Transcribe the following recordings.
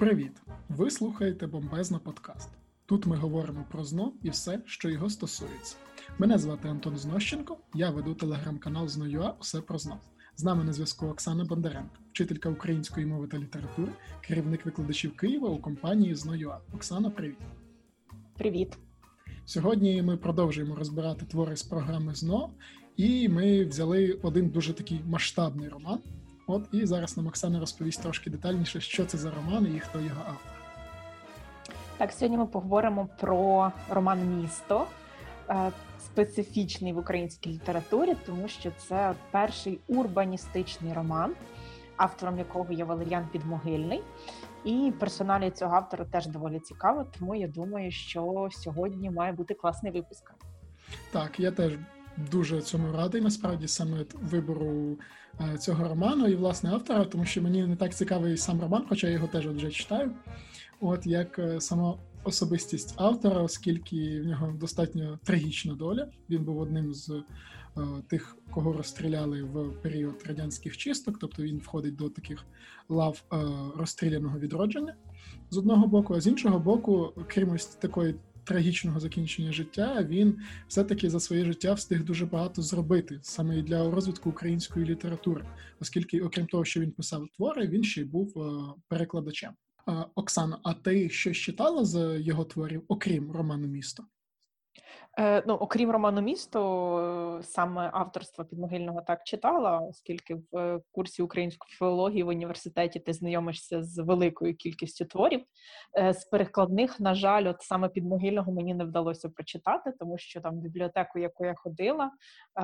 Привіт! Ви слухаєте Бомбезно подкаст. Тут ми говоримо про ЗНО і все, що його стосується. Мене звати Антон Знощенко, я веду телеграм-канал ЗНОЮА Усе про ЗНО. З нами на зв'язку Оксана Бондаренко, вчителька української мови та літератури, керівник викладачів Києва у компанії ЗНОЮА. Оксана, привіт. Привіт. Сьогодні ми продовжуємо розбирати твори з програми ЗНО, і ми взяли один дуже такий масштабний роман. От і зараз нам Оксана розповість трошки детальніше, що це за роман і хто його автор. Так, сьогодні ми поговоримо про роман Місто, е, специфічний в українській літературі, тому що це перший урбаністичний роман, автором якого є Валеріан Підмогильний. І персоналі цього автора теж доволі цікаво, тому я думаю, що сьогодні має бути класний випуск. Так, я теж дуже цьому радий, насправді, саме вибору цього роману і власне автора, тому що мені не так цікавий сам роман, хоча я його теж вже читаю. От як е, сама особистість автора, оскільки в нього достатньо трагічна доля. Він був одним з е, тих, кого розстріляли в період радянських чисток, тобто він входить до таких лав е, розстріляного відродження з одного боку, а з іншого боку, крім ось такої трагічного закінчення життя, він все-таки за своє життя встиг дуже багато зробити саме для розвитку української літератури, оскільки, окрім того, що він писав твори, він ще й був е, перекладачем. Е, Оксана, а ти щось читала з його творів, окрім роману Місто? Е, ну, окрім роману місто, саме авторства підмогильного так читала, оскільки в е, курсі української філології в університеті ти знайомишся з великою кількістю творів. Е, з перекладних, на жаль, от саме підмогильного мені не вдалося прочитати, тому що там бібліотеку, яку я ходила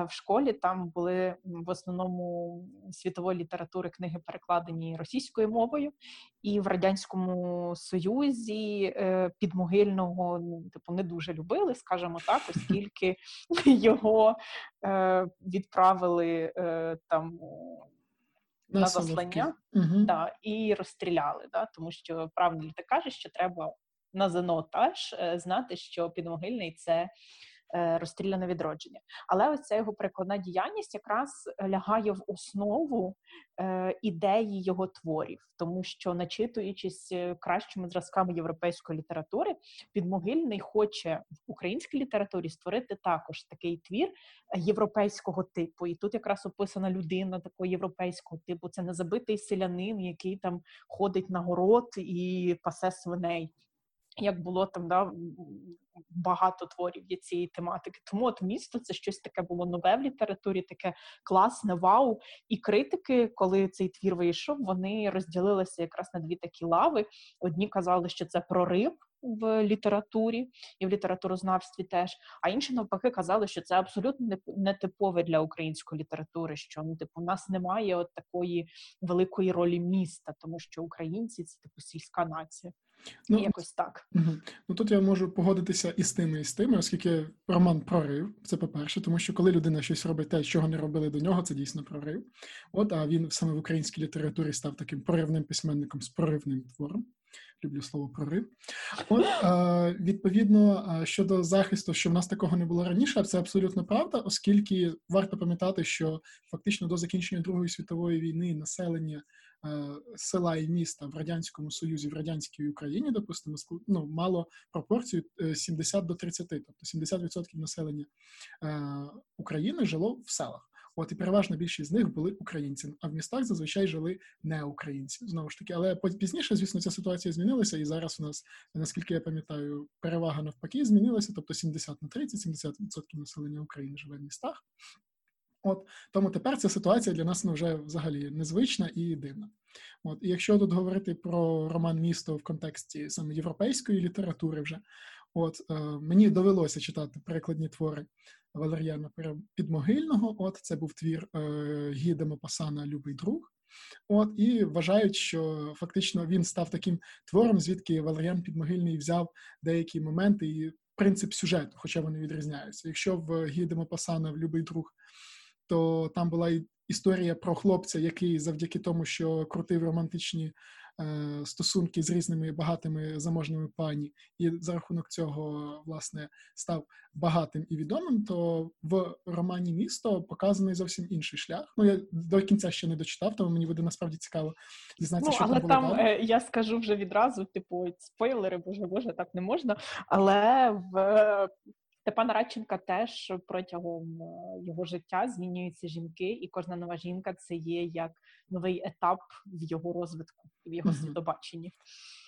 в школі, там були в основному світової літератури книги перекладені російською мовою, і в радянському союзі підмогильного ну типу не дуже любили, скажімо так оскільки його е, відправили е, там. На, заслання угу. да, і розстріляли, да, тому що правда ти каже, що треба на ЗНО теж е, знати, що підмогильний це Е, розстріляне відродження. Але ось ця його прикладна діяльність якраз лягає в основу е, ідеї його творів, тому що, начитуючись е, кращими зразками європейської літератури, підмогильний хоче в українській літературі створити також такий твір європейського типу. І тут якраз описана людина такого європейського типу. Це незабитий селянин, який там ходить на город і пасе свиней як було там да, багато творів є цієї тематики. Тому от місто це щось таке було нове в літературі, таке класне, вау. І критики, коли цей твір вийшов, вони розділилися якраз на дві такі лави. Одні казали, що це прорив. В літературі і в літературознавстві теж, а інші навпаки казали, що це абсолютно не типове для української літератури. Що ну, типу, у нас немає от такої великої ролі міста, тому що українці це типу сільська нація. Ну, Якось так. Угу. Ну тут я можу погодитися і з тими, і з тими, оскільки роман прорив, це по-перше, тому що коли людина щось робить те, чого не робили до нього, це дійсно прорив. От, а він саме в українській літературі став таким проривним письменником з проривним твором. Люблю слово прорив. От, відповідно, щодо захисту, що в нас такого не було раніше, це абсолютно правда, оскільки варто пам'ятати, що фактично до закінчення Другої світової війни населення села і міста в радянському союзі в радянській Україні, допустимо, ну, мало пропорцію 70 е, до 30, тобто 70% населення е, України жило в селах. От і переважна більшість з них були українці, а в містах зазвичай жили не українці. Знову ж таки, але пізніше, звісно, ця ситуація змінилася, і зараз у нас, наскільки я пам'ятаю, перевага навпаки змінилася, тобто 70 на 30, 70% населення України живе в містах. От тому тепер ця ситуація для нас ну, вже взагалі незвична і дивна. От і якщо тут говорити про роман місто в контексті саме європейської літератури, вже от е, мені довелося читати перекладні твори Валеріана Підмогильного. От це був твір е, Гіде Мопасана Любий друг. От і вважають, що фактично він став таким твором, звідки Валеріан Підмогильний взяв деякі моменти і принцип сюжету, хоча вони відрізняються. Якщо в Гіде Мопасана в Любий друг то там була історія про хлопця, який завдяки тому, що крутив романтичні е, стосунки з різними багатими заможними пані, і за рахунок цього власне став багатим і відомим, то в романі Місто показаний зовсім інший шлях. Ну я до кінця ще не дочитав, тому мені буде насправді цікаво дізнатися, ну, що але там було там далі. е, я скажу вже відразу, типу, спойлери, боже боже, так не можна. Але в Степана Радченка теж протягом е, його життя змінюються жінки, і кожна нова жінка це є як новий етап в його розвитку, в його світобаченні.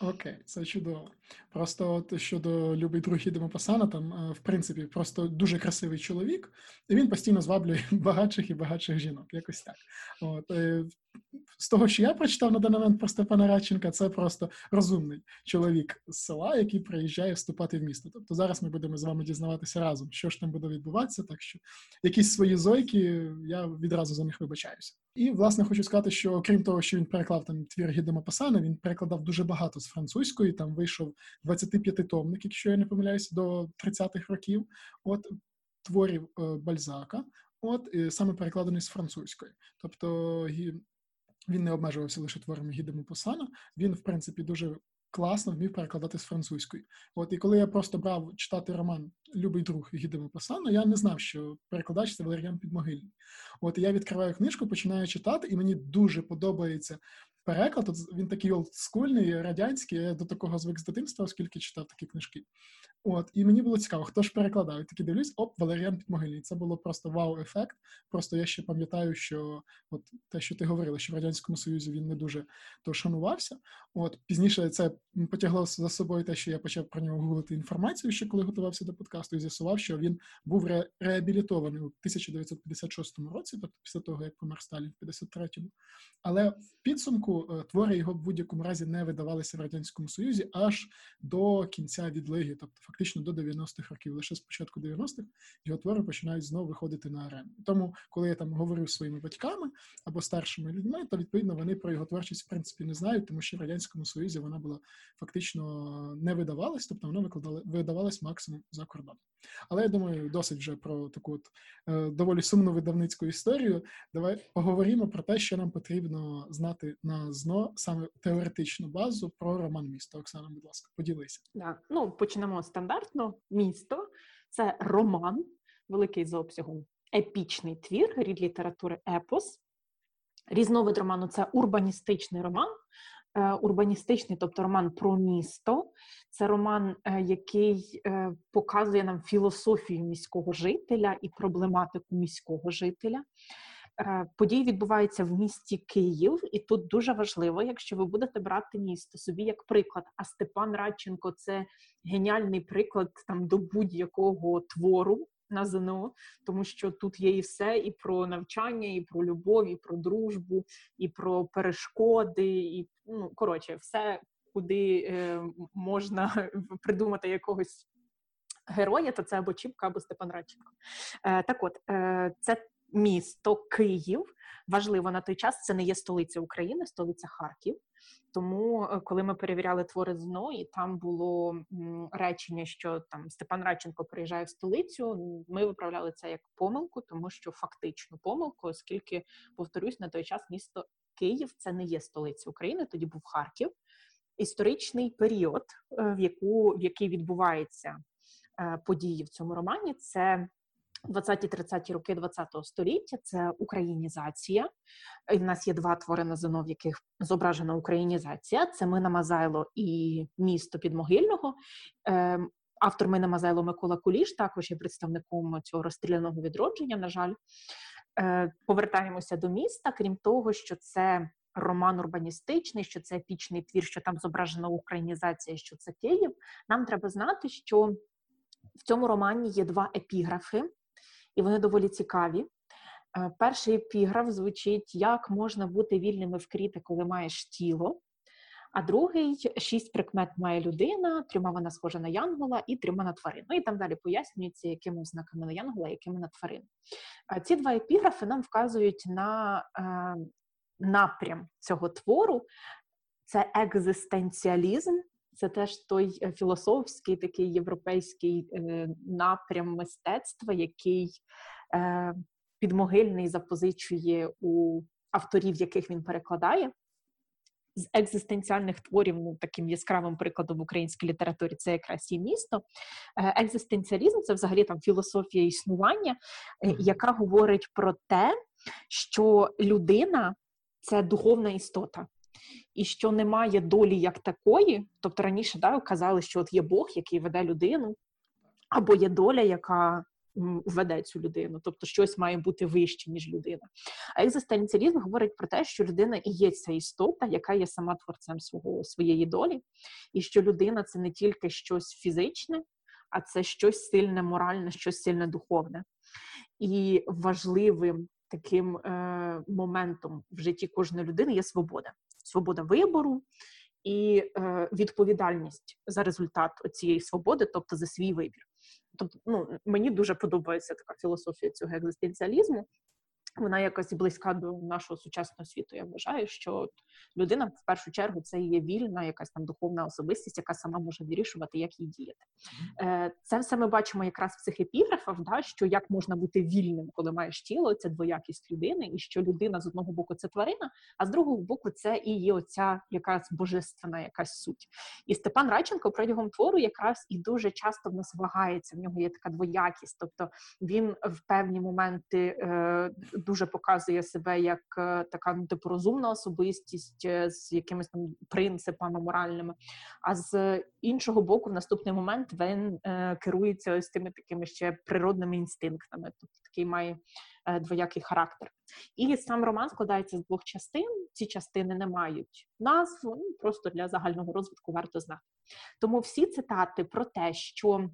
Окей, це чудово. Просто от щодо любий друг Хіде Мопасана, там е, в принципі просто дуже красивий чоловік, і він постійно зваблює багатших і багатших жінок. Якось так. От е, з того, що я прочитав на даний момент про Степана Радченка, це просто розумний чоловік з села, який приїжджає вступати в місто. Тобто зараз ми будемо з вами дізнаватися разом, що ж там буде відбуватися. Так що якісь свої зойки я відразу за них вибачаюся. І власне хочу сказати, що окрім того, що він переклав там твір Гіде Мопасана, він перекладав дуже багато з французької. Там вийшов 25-томник, якщо я не помиляюся, до 30-х років. От творів е, Бальзака, от саме перекладений з французької. Тобто він не обмежувався лише творами Гіда Мопасана, він, в принципі, дуже класно вмів перекладати з французької. От і коли я просто брав читати роман Любий друг Гіде Мопасана, я не знав, що перекладач це Валеріан Підмогильний. От я відкриваю книжку, починаю читати, і мені дуже подобається переклад. От він такий олдскульний, радянський. Я до такого звик з дитинства, оскільки читав такі книжки. От, і мені було цікаво, хто ж перекладав. І Такий дивлюсь, оп, Валеріан Підмогильний. Це було просто вау-ефект. Просто я ще пам'ятаю, що от те, що ти говорила, що в радянському союзі він не дуже то шанувався. От пізніше це потягло за собою те, що я почав про нього гуглити інформацію, ще коли готувався до подкасту, і з'ясував, що він був ре- реабілітований у 1956 році, тобто після того, як помер Сталін в 53-му. Але в підсумку е, твори його в будь-якому разі не видавалися в радянському союзі аж до кінця відлиги, тобто фактично до 90-х років. Лише з початку 90-х його твори починають знову виходити на арену. Тому, коли я там говорив своїми батьками або старшими людьми, то відповідно вони про його творчість в принципі не знають, тому що в радянському союзі вона була фактично не видавалась, тобто вона викладала видавалась максимум за кордон. Але я думаю, досить вже про таку от е, доволі сумну видавницьку історію. Давай поговоримо про те, що нам потрібно знати на ЗНО, саме теоретичну базу про роман місто. Оксана, будь ласка, поділися. Да. Ну, почнемо стандартно. Місто це роман, великий за обсягом, епічний твір, рід літератури епос. Різновид роману це урбаністичний роман. Е, Урбаністичний, тобто роман про місто, це роман, е, який е, показує нам філософію міського жителя і проблематику міського жителя. Події відбуваються в місті Київ, і тут дуже важливо, якщо ви будете брати місто собі як приклад. А Степан Радченко це геніальний приклад там до будь-якого твору на ЗНО, тому що тут є і все, і про навчання, і про любов, і про дружбу, і про перешкоди, і ну коротше, все, куди е, можна придумати якогось. Героя, то це або Чіпка, або Степан Радченко. Е, так от, е, це місто Київ. Важливо на той час, це не є столиця України, столиця Харків. Тому, е, коли ми перевіряли твори ЗНО, і там було речення, що там Степан Радченко приїжджає в столицю. Ми виправляли це як помилку, тому що фактичну помилку, оскільки, повторюсь, на той час місто Київ це не є столиця України, тоді був Харків. Історичний період, е, в яку в який відбувається е, події в цьому романі, це 20-30 роки ХХ століття це українізація. І в нас є два твори на ЗНО, в яких зображена українізація. Це Мина Мазайло і місто Підмогильного. Ем, Автор Мина Мазайло Микола Куліш також є представником цього розстріляного відродження. На жаль, Е, повертаємося до міста. Крім того, що це роман урбаністичний, що це епічний твір, що там зображена українізація, що це Київ. Нам треба знати, що в цьому романі є два епіграфи, і вони доволі цікаві. Е, Перший епіграф звучить: як можна бути вільним і вкріти, коли маєш тіло. А другий шість прикмет має людина, трьома вона схожа на янгола і трьома на тварину. Ну і там далі пояснюється, якими ознаками на янгола, якими на тварину. Е, Ці два епіграфи нам вказують на е, напрям цього твору. Це екзистенціалізм, це теж той е, філософський такий європейський е, напрям мистецтва, який е, підмогильний запозичує у авторів, яких він перекладає. з екзистенціальних творів, ну таким яскравим прикладом в українській літературі, це якраз і місто. Екзистенціалізм це взагалі там філософія існування, яка говорить про те, що людина це духовна істота. І що немає долі як такої, тобто раніше да, казали, що от є Бог, який веде людину, або є доля, яка веде цю людину, тобто щось має бути вище, ніж людина. А екзистенціалізм говорить про те, що людина і є ця істота, яка є сама творцем свого своєї долі, і що людина це не тільки щось фізичне, а це щось сильне, моральне, щось сильне духовне. І важливим таким е, моментом в житті кожної людини є свобода, свобода вибору. І е, відповідальність за результат цієї свободи, тобто за свій вибір. Тобто, ну мені дуже подобається така філософія цього екзистенціалізму. Вона якось близька до нашого сучасного світу. Я вважаю, що людина в першу чергу це є вільна, якась там духовна особистість, яка сама може вирішувати, як їй діяти. Е, це все ми бачимо якраз в цих епіграфах, да, що як можна бути вільним, коли маєш тіло, це двоякість людини, і що людина з одного боку це тварина, а з другого боку це і є оця якась божественна якась суть. І Степан Радченко протягом твору якраз і дуже часто в нас вагається. В нього є така двоякість, тобто він в певні моменти. Е, дуже показує себе як е, така ну, типу розумна особистість е, з якимись там принципами моральними. А з іншого боку, в наступний момент він е, керується ось тими такими ще природними інстинктами, тобто такий має е, двоякий характер. І сам роман складається з двох частин. Ці частини не мають назв, ну, просто для загального розвитку варто знати. Тому всі цитати про те, що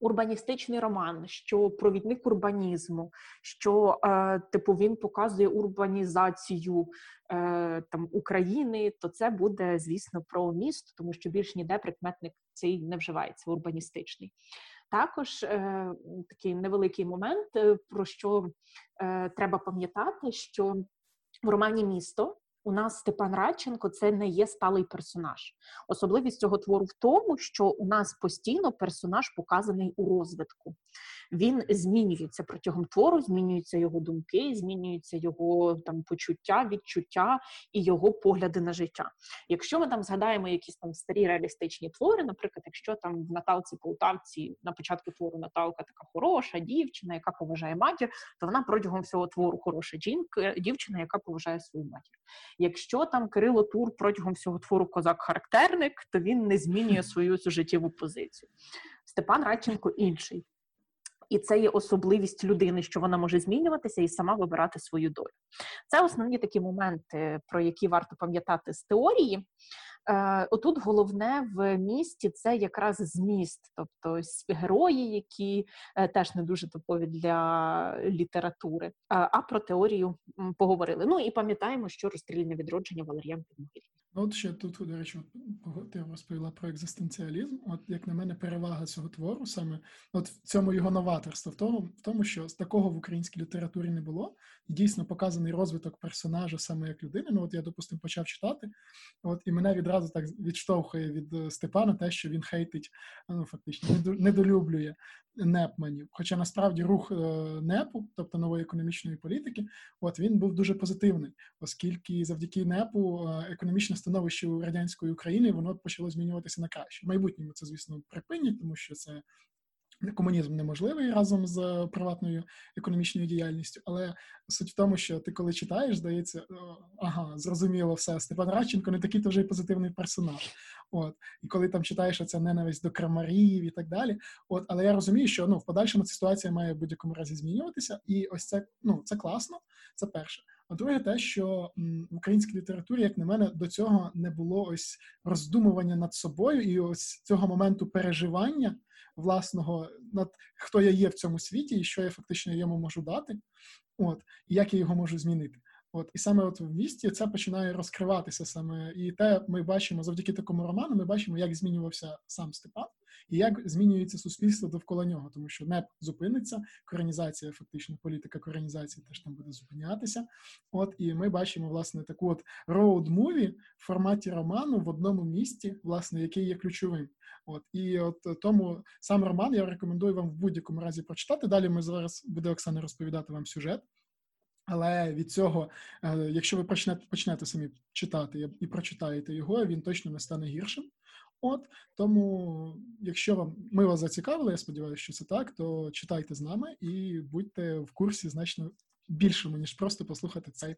урбаністичний роман, що провідник урбанізму, що е, типу він показує урбанізацію е, там України, то це буде, звісно, про місто, тому що більш ніде прикметник цей не вживається урбаністичний. Також е, такий невеликий момент, е, про що е, треба пам'ятати, що в романі місто у нас Степан Радченко це не є сталий персонаж. Особливість цього твору в тому, що у нас постійно персонаж показаний у розвитку він змінюється протягом твору, змінюються його думки, змінюються його там почуття, відчуття і його погляди на життя. Якщо ми там згадаємо якісь там старі реалістичні твори, наприклад, якщо там в Наталці Полтавці на початку твору Наталка така хороша дівчина, яка поважає матір, то вона протягом всього твору хороша жінка, дівчина, яка поважає свою матір. Якщо там Кирило Тур протягом всього твору козак-характерник, то він не змінює свою життєву позицію. Степан Радченко інший і це є особливість людини, що вона може змінюватися і сама вибирати свою долю. Це основні такі моменти, про які варто пам'ятати з теорії. Е, отут головне в місті це якраз зміст, тобто герої, які е, теж не дуже топові для літератури. А про теорію поговорили. Ну і пам'ятаємо, що розстрільне відродження Валеріан Підмогильний. От ще тут, до речі, ти розповіла про екзистенціалізм. От як на мене, перевага цього твору саме от в цьому його новаторство, в тому, в тому, що такого в українській літературі не було, дійсно показаний розвиток персонажа саме як людини. Ну от я, допустимо, почав читати, от і мене відразу так відштовхує від е, Степана, те, що він хейтить, ну фактично недолюблює Непманів. Хоча насправді рух е, НЕПу, тобто нової економічної політики, от він був дуже позитивний, оскільки завдяки НЕПу е, економічне становище у радянської України воно почало змінюватися на краще. В майбутньому це, звісно, припинять, тому що це комунізм неможливий разом з приватною економічною діяльністю, але суть в тому, що ти коли читаєш, здається, ага, зрозуміло все. Степан Радченко не такий то вже й позитивний персонаж. От і коли там читаєш оця ненависть до крамарів і так далі. От, але я розумію, що ну в подальшому ця ситуація має в будь-якому разі змінюватися, і ось це ну це класно. Це перше. А друге, те, що в українській літературі, як на мене, до цього не було ось роздумування над собою і ось цього моменту переживання власного над хто я є в цьому світі, і що я фактично йому можу дати, от і як я його можу змінити. От і саме от в місті це починає розкриватися саме, і те ми бачимо завдяки такому роману. Ми бачимо, як змінювався сам Степан і як змінюється суспільство довкола нього, тому що не зупиниться коренізація, фактично політика коренізації теж там буде зупинятися. От і ми бачимо власне таку от road movie в форматі роману в одному місті, власне, який є ключовим. От і от тому сам роман я рекомендую вам в будь-якому разі прочитати. Далі ми зараз буде Оксана розповідати вам сюжет. Але від цього, е, якщо ви почнете почнете самі читати і прочитаєте його, він точно не стане гіршим. От тому, якщо вам ми вас зацікавили, я сподіваюся, що це так, то читайте з нами і будьте в курсі значно більшому, ніж просто послухати цей.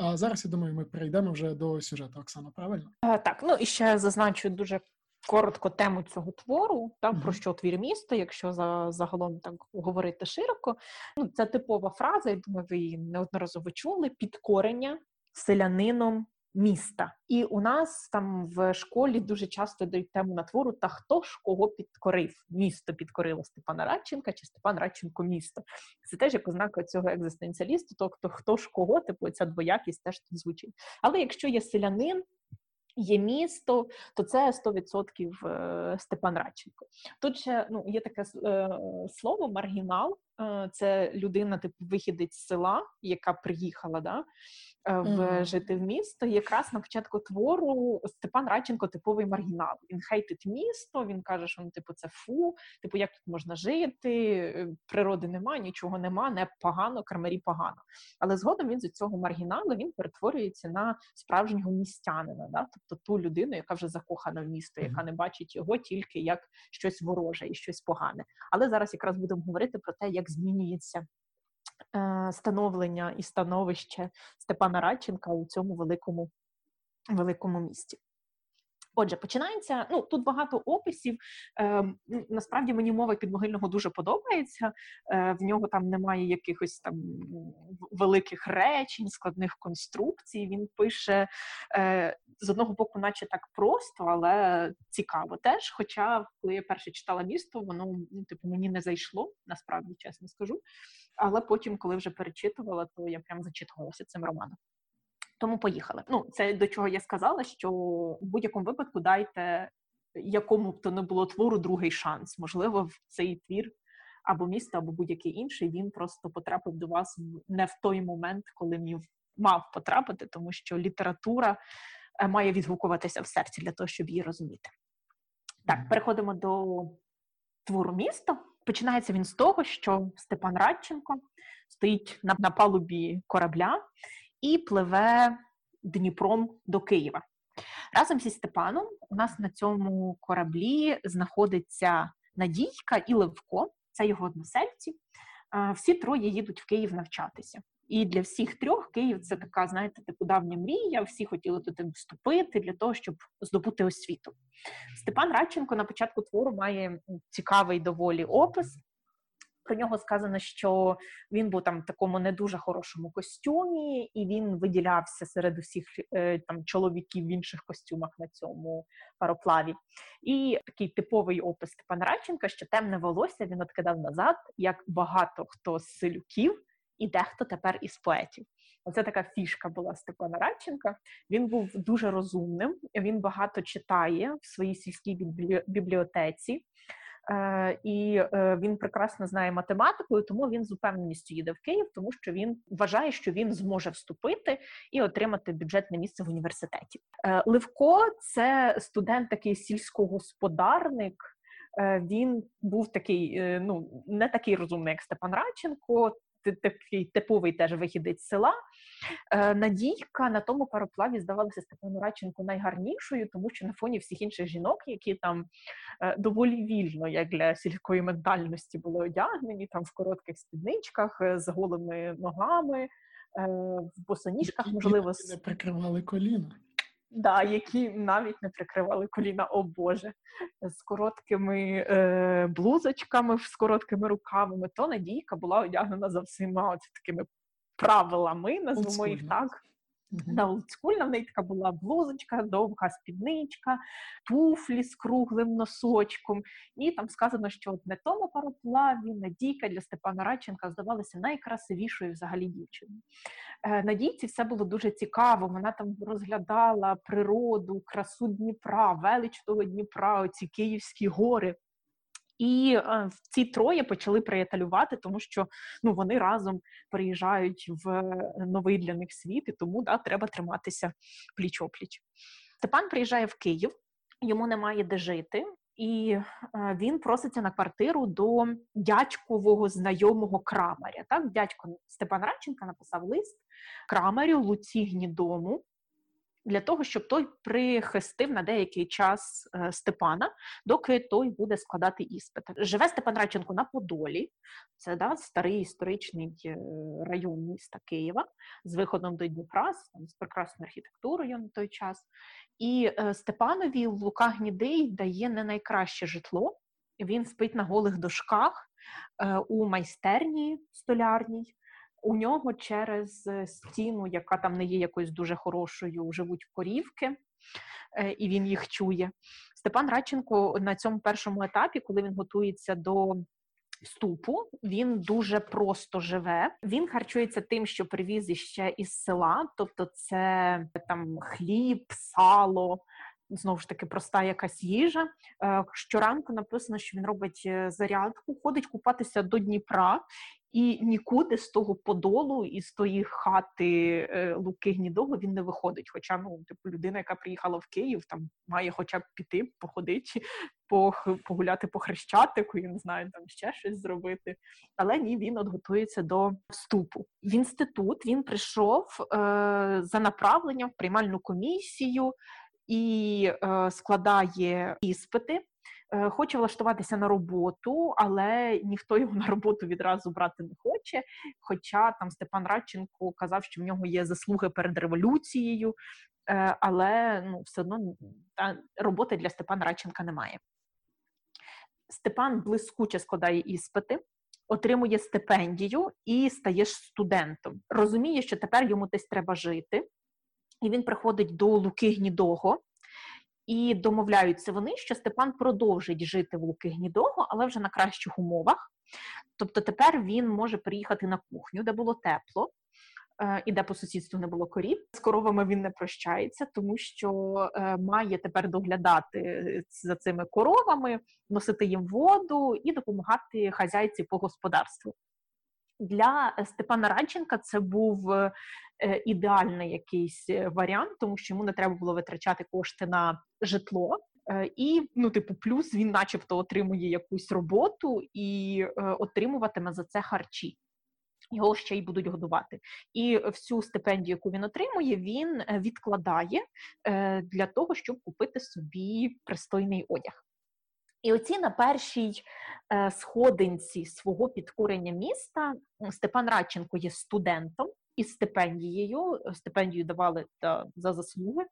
А зараз я думаю, ми перейдемо вже до сюжету. Оксана, правильно? А, так, ну і ще зазначу дуже коротко тему цього твору, та mm-hmm. про що твір місто, якщо за загалом так говорити широко. Ну, Це типова фраза, я думаю, ви її неодноразово чули: підкорення селянином міста. І у нас там в школі дуже часто дають тему на твору, та хто ж кого підкорив? Місто підкорило Степана Радченка чи Степан Радченко місто. Це теж як ознака цього екзистенціалісту, тобто хто ж кого, типу ця двоякість теж тут звучить. Але якщо є селянин, Є місто, то це 100% е, Степан Радченко. Тут ще ну є таке е, слово маргінал. Е, це людина, типу вихідець з села, яка приїхала, да в mm. жити в місто. якраз на початку твору Степан Радченко типовий маргінал. Він хейтить місто. Він каже, що ну, типу, це фу, типу, як тут можна жити, е, природи нема, нічого нема, не погано, кармарі погано. Але згодом він з цього маргіналу він перетворюється на справжнього містянина, да? тобто ту людину, яка вже закохана в місто, яка не бачить його тільки як щось вороже і щось погане. Але зараз якраз будемо говорити про те, як змінюється Е, становлення і становище Степана Радченка у цьому великому великому місті. Отже, починається. Ну тут багато описів. Е, Насправді мені мова підмогильного дуже подобається. Е, В нього там немає якихось там великих речень, складних конструкцій. Він пише е, з одного боку, наче так просто, але цікаво теж. Хоча, коли я перше читала місто, воно ну, типу мені не зайшло, насправді чесно скажу. Але потім, коли вже перечитувала, то я прям зачитувалася цим романом. Тому поїхали. Ну, це до чого я сказала, що в будь-якому випадку дайте якому б то не було твору другий шанс. Можливо, в цей твір або місто, або будь-який інший він просто потрапив до вас не в той момент, коли мів мав потрапити, тому що література е, має відгукуватися в серці для того, щоб її розуміти. Так, переходимо до твору міста. Починається він з того, що Степан Радченко стоїть на, на палубі корабля і пливе Дніпром до Києва. Разом зі Степаном у нас на цьому кораблі знаходиться Надійка і Левко, це його односельці. Всі троє їдуть в Київ навчатися. І для всіх трьох Київ це така, знаєте, типу давня мрія. Всі хотіли туди вступити для того, щоб здобути освіту. Степан Радченко на початку твору має цікавий доволі опис. Про нього сказано, що він був там в такому не дуже хорошому костюмі, і він виділявся серед усіх е, там чоловіків в інших костюмах на цьому пароплаві. І такий типовий опис Степана Радченка, що темне волосся він откидав назад, як багато хто з селюків, і дехто тепер із поетів. Оце така фішка була Степана Радченка. Він був дуже розумним. Він багато читає в своїй сільській бібліотеці. Е, і е, він прекрасно знає математику, і тому він з упевненістю їде в Київ, тому що він вважає, що він зможе вступити і отримати бюджетне місце в університеті. Е, Левко це студент, такий сільськогосподарник. Він був такий, ну не такий розумний, як Степан Радченко такий типовий теж вихідець села. Е, Надійка на тому пароплаві здавалася Степану Радченку найгарнішою, тому що на фоні всіх інших жінок, які там е, доволі вільно, як для сільської ментальності, були одягнені, там в коротких спідничках, е, з голими ногами, в босоніжках, можливо, не прикривали коліна да, які навіть не прикривали коліна, о Боже, з короткими е, блузочками, з короткими рукавами, то Надійка була одягнена за всіма такими правилами, назвемо їх так. Да, олдскульна в неї така була блузочка, довга спідничка, туфлі з круглим носочком. І там сказано, що от на тому пароплаві Надійка для Степана Радченка здавалася найкрасивішою взагалі дівчиною. Е, Надійці все було дуже цікаво. Вона там розглядала природу, красу Дніпра, велич того Дніпра, оці Київські гори. І е, ці троє почали приятелювати, тому що ну вони разом приїжджають в е, новий для них світ, і тому да, треба триматися пліч опліч. Степан приїжджає в Київ, йому немає де жити. і він проситься на квартиру до дядькового знайомого крамаря. Так, дядько Степан Радченка написав лист крамарю Луці Гнідому для того, щоб той прихистив на деякий час е, Степана, доки той буде складати іспити. Живе Степан Радченко на Подолі, це да, старий історичний е, район міста Києва з виходом до Дніпра, з прекрасною архітектурою на той час. І е, Степанові Лука Гнідий дає не найкраще житло. Він спить на голих дошках у майстерні столярній у нього через е, стіну, яка там не є якоюсь дуже хорошою, живуть корівки, е, і він їх чує. Степан Радченко на цьому першому етапі, коли він готується до вступу, він дуже просто живе. Він харчується тим, що привіз іще із села, тобто це там хліб, сало. Знову ж таки, проста якась їжа. Е, щоранку написано, що він робить зарядку, ходить купатися до Дніпра і нікуди з того подолу і з тої хати е, Луки Гнідого він не виходить. Хоча ну, типу, людина, яка приїхала в Київ, там має хоча б піти, походити, погуляти по хрещатику, я не знаю, там ще щось зробити. Але ні, він от готується до вступу. В інститут він прийшов е, за направленням в приймальну комісію і е, складає іспити. Е, хоче влаштуватися на роботу, але ніхто його на роботу відразу брати не хоче. Хоча там Степан Радченко казав, що в нього є заслуги перед революцією, е, але ну, все одно роботи для Степана Радченка немає. Степан блискуче складає іспити. Отримує стипендію і стає студентом. Розуміє, що тепер йому десь треба жити, і він приходить до Луки Гнідого, і домовляються вони, що Степан продовжить жити в Луки Гнідого, але вже на кращих умовах. Тобто тепер він може приїхати на кухню, де було тепло, е, і де по сусідству не було корів. З коровами він не прощається, тому що е, має тепер доглядати за цими коровами, носити їм воду і допомагати хазяйці по господарству. Для Степана Радченка це був Е, ідеальний якийсь е, варіант, тому що йому не треба було витрачати кошти на житло. Е, і, ну, типу, плюс він, начебто, отримує якусь роботу і отримуватиме за це харчі. Його ще й будуть годувати. І всю стипендію, яку він отримує, він відкладає для того, щоб купити собі пристойний одяг. І оці на першій сходинці свого підкорення міста Степан Радченко є студентом, із стипендією. Стипендію давали за заслуги,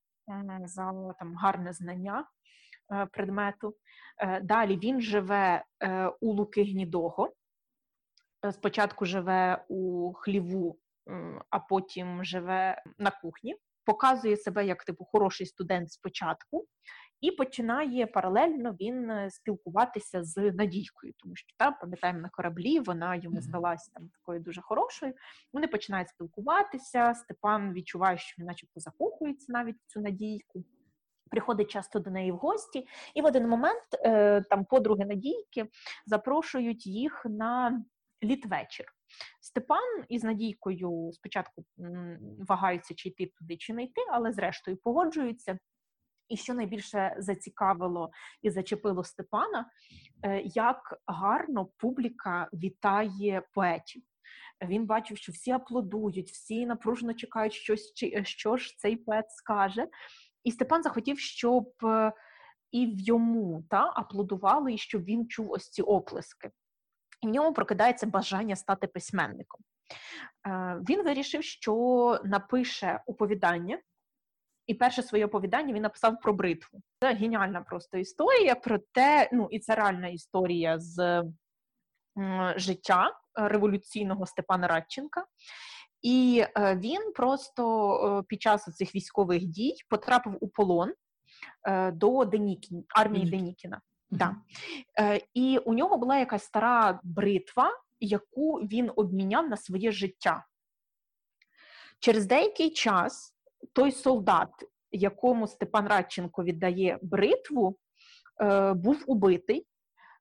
за там гарне знання е, предмету. Е, далі він живе е, у Луки Гнідого. Спочатку живе у хліву, а потім живе на кухні. Показує себе як типу хороший студент спочатку, і починає паралельно він е, спілкуватися з Надійкою, тому що та пам'ятаємо на кораблі, вона йому здалася там такою дуже хорошою. Вони починають спілкуватися. Степан відчуває, що він, начебто, закохується навіть в цю надійку. Приходить часто до неї в гості, і в один момент е, там подруги Надійки запрошують їх на літвечір. Степан із Надійкою спочатку вагаються, чи йти туди, чи не йти, але зрештою погоджуються. І що найбільше зацікавило і зачепило Степана, е, як гарно публіка вітає поетів. Він бачив, що всі аплодують, всі напружено чекають, щось, що ж цей поет скаже. І Степан захотів, щоб е, і в йому та, аплодували, і щоб він чув ось ці оплески. І в ньому прокидається бажання стати письменником. Е, він вирішив, що напише оповідання і перше своє оповідання він написав про бритву. Це геніальна просто історія про те, ну і це реальна історія з життя революційного Степана Радченка. І е, він просто е, під час цих військових дій потрапив у полон е, до Денікін, армії Денікіна. Mm-hmm. Да. І у нього була якась стара бритва, яку він обміняв на своє життя. Через деякий час той солдат, якому Степан Радченко віддає бритву, е, був убитий.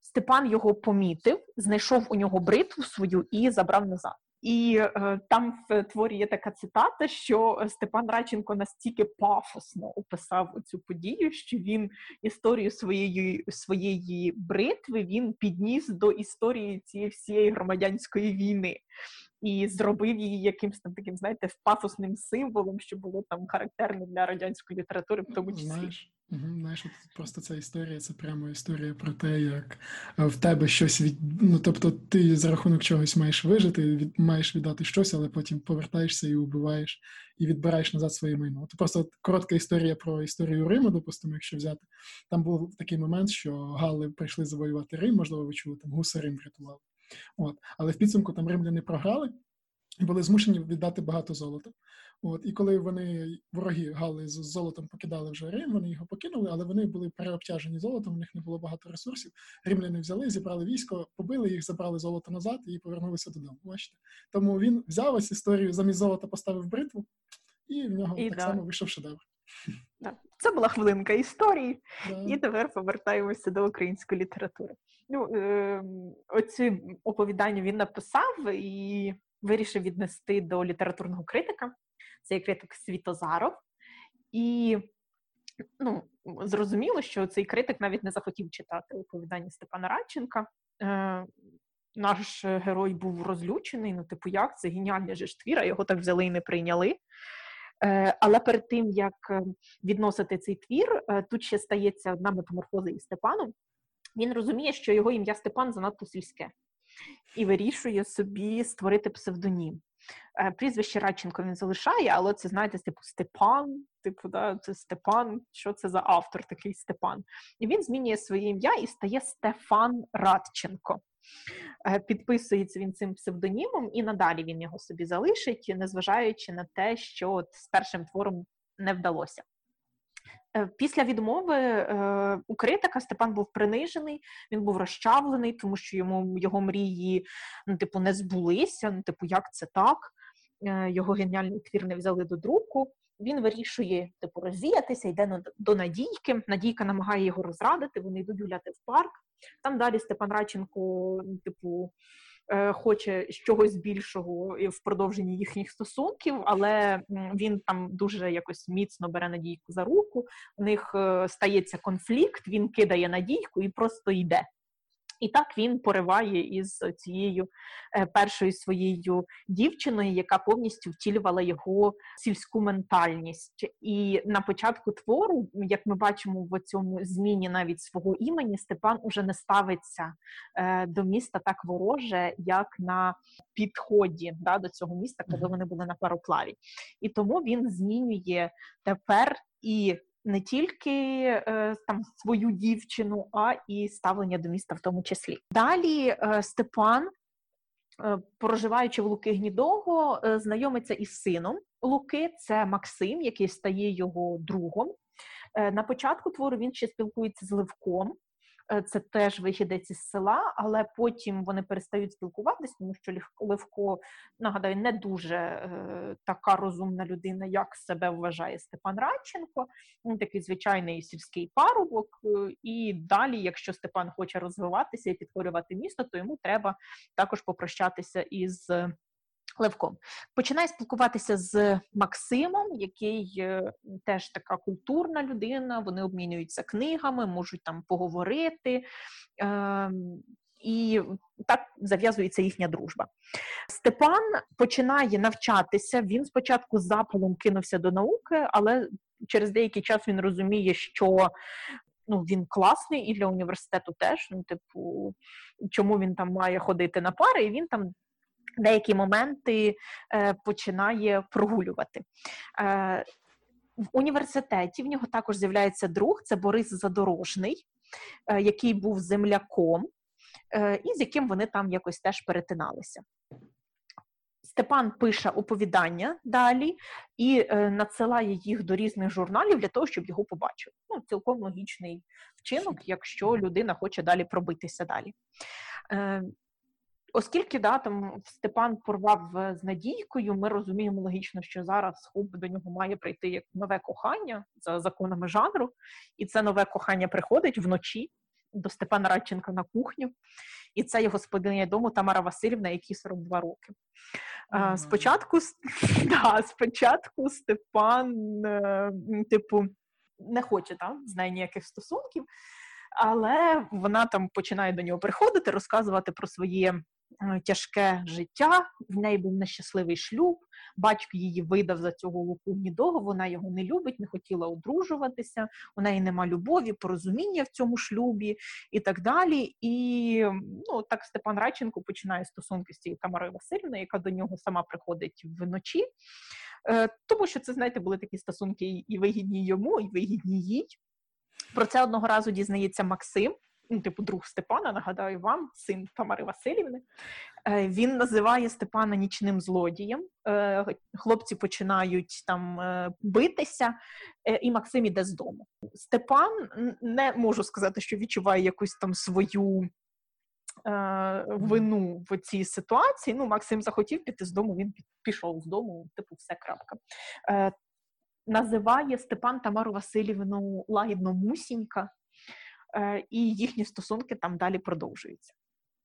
Степан його помітив, знайшов у нього бритву свою і забрав назад. І е, там в творі є така цитата, що Степан Радченко настільки пафосно описав цю подію, що він історію своєї своєї бритви він підніс до історії цієї всієї громадянської війни і зробив її якимось там таким, знаєте, пафосним символом, що було там характерно для радянської літератури, в тому числі. Знаєш, угу, знаєш, от просто ця історія це прямо історія про те, як е, в тебе щось від. Ну тобто, ти за рахунок чогось маєш вижити, від маєш віддати щось, але потім повертаєшся і убиваєш, і відбираєш назад своє майно. Це просто коротка історія про історію Риму, допустимо, якщо взяти. Там був такий момент, що Гали прийшли завоювати Рим, можливо, ви чули, там гуси Рим врятували. От. Але в підсумку там римляни програли і були змушені віддати багато золота. От. І коли вони, вороги Гали з золотом покидали вже Рим, вони його покинули, але вони були переобтяжені золотом, у них не було багато ресурсів. Римляни взяли, зібрали військо, побили їх, забрали золото назад і повернулися додому. Бачите? Тому він взяв ось історію замість золота, поставив бритву, і в нього і так да. само вийшов шедевр. Це була хвилинка історії, і тепер повертаємося до української літератури. Ну, е, Оці оповідання він написав і вирішив віднести до літературного критика. Це критик Світозаров. І ну, зрозуміло, що цей критик навіть не захотів читати оповідання Степана Радченка. Е, Наш герой був розлючений. Ну, типу, як це геніальний же ж твір, а його так взяли і не прийняли. Е, але перед тим як е, відносити цей твір, е, тут ще стається одна метаморфоза із Степаном. Він розуміє, що його ім'я Степан занадто сільське, і вирішує собі створити псевдонім. Прізвище Радченко він залишає, але це, знаєте, типу Степан, типу, да, це Степан, що це за автор такий Степан? І він змінює своє ім'я і стає Стефан Радченко. Е, підписується він цим псевдонімом, і надалі він його собі залишить, незважаючи на те, що от з першим твором не вдалося. Е, після відмови е, у критика Степан був принижений, він був розчавлений, тому що йому його мрії ну, типу, не збулися. Ну, типу, як це так? Його геніальний твір не взяли до друку. Він вирішує типу розвіятися, йде до Надійки. Надійка намагає його розрадити. Вони йдуть гуляти в парк. Там далі Степан Радченко, типу, е, хоче чогось більшого в продовженні їхніх стосунків, але він там дуже якось міцно бере надійку за руку. У них е, стається конфлікт, він кидає надійку і просто йде. І так він пориває із цією е, першою своєю дівчиною, яка повністю втілювала його сільську ментальність. І на початку твору, як ми бачимо в цьому зміні навіть свого імені, Степан уже не ставиться е, до міста так вороже, як на підході да, до цього міста, коли вони були на пароплаві. І тому він змінює тепер і не тільки е, там свою дівчину, а і ставлення до міста в тому числі. Далі е, Степан, е, проживаючи в Луки Гнідого, е, знайомиться із сином Луки. Це Максим, який стає його другом. Е, на початку твору він ще спілкується з Левком. Е, це теж вихідець із села, але потім вони перестають спілкуватись, тому що Левко, нагадаю, не дуже е, така розумна людина, як себе вважає Степан Радченко. Він такий звичайний сільський парубок. Е, і далі, якщо Степан хоче розвиватися і підкорювати місто, то йому треба також попрощатися із Левком починає спілкуватися з Максимом, який е, теж така культурна людина. Вони обмінюються книгами, можуть там поговорити. Е, і так зав'язується їхня дружба. Степан починає навчатися. Він спочатку запалом кинувся до науки, але через деякий час він розуміє, що ну, він класний і для університету теж. Ну, типу, чому він там має ходити на пари, і він там деякі моменти е, починає прогулювати. Е, в університеті в нього також з'являється друг, це Борис Задорожний, е, який був земляком, і з яким вони там якось теж перетиналися. Степан пише оповідання далі і е, надсилає їх до різних журналів для того, щоб його побачили. Ну, Цілком логічний вчинок, якщо людина хоче далі пробитися далі. Е, Оскільки да, там Степан порвав е, з Надійкою, ми розуміємо логічно, що зараз Хуб до нього має прийти як нове кохання за законами жанру, і це нове кохання приходить вночі. до Степана Радченка на кухню, і це є господиня дому Тамара Васильівна, якій 42 роки. Mm-hmm. Спочатку да, спочатку Степан, е, типу, не хоче там з нею ніяких стосунків, але вона там починає до нього приходити, розказувати про своє тяжке життя. В неї був нещасливий шлюб. Батько її видав за цього луку гнідого, Вона його не любить, не хотіла одружуватися. У неї нема любові, порозуміння в цьому шлюбі і так далі. І ну так Степан Радченко починає стосунки з цією Тамарою Васильівною, яка до нього сама приходить вночі. Е, тому що це, знаєте, були такі стосунки і вигідні йому, і вигідні їй. Про це одного разу дізнається Максим ну, типу, друг Степана, нагадаю вам, син Тамари Васильівни. Е, він називає Степана нічним злодієм. Е, хлопці починають там е, битися, і Максим іде з дому. Степан не можу сказати, що відчуває якусь там свою. Вину в цій ситуації. Ну, Максим захотів піти з дому, він пішов з дому, типу, все крапка. Називає Степан Тамару Васильівну лагідно мусінька, і їхні стосунки там далі продовжуються.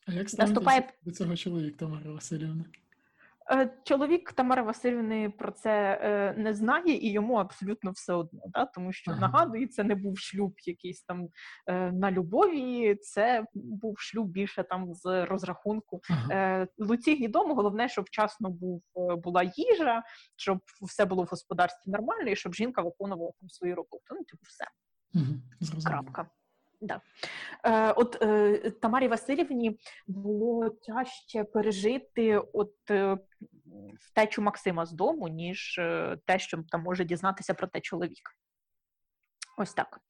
А як Наступає... до цього чоловік Тамара Васильівна? Е, чоловік Тамара Васильівни про це е, не знає, і йому абсолютно все одно, да? тому що ага. нагадую, це не був шлюб якийсь там на любові, це був шлюб більше там з розрахунку. Ага. Луці гнідому головне, щоб вчасно був була їжа, щоб все було в господарстві нормально, і щоб жінка виконувала там свою роботу. Ну, типу, все. Угу. Крапка. Да. Е, От е, Тамарі Васильівні було тяжче пережити от е, втечу Максима з дому, ніж е, те, що там може дізнатися про те чоловік. Ось так.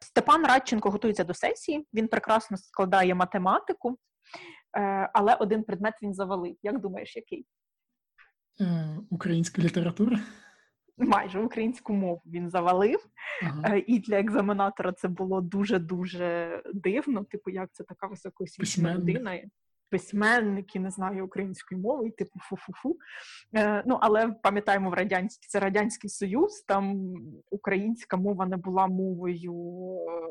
Степан Радченко готується до сесії, він прекрасно складає математику, е, але один предмет він завалив. Як думаєш, який? Е, Українська література майже українську мову він завалив, ага. Е, і для екзаменатора це було дуже дуже дивно. Типу, як це така високоосвічена людина письменники, не знаю української мови, типу фу-фу-фу. Е, Ну, але пам'ятаємо, в радянській це радянський союз. Там українська мова не була мовою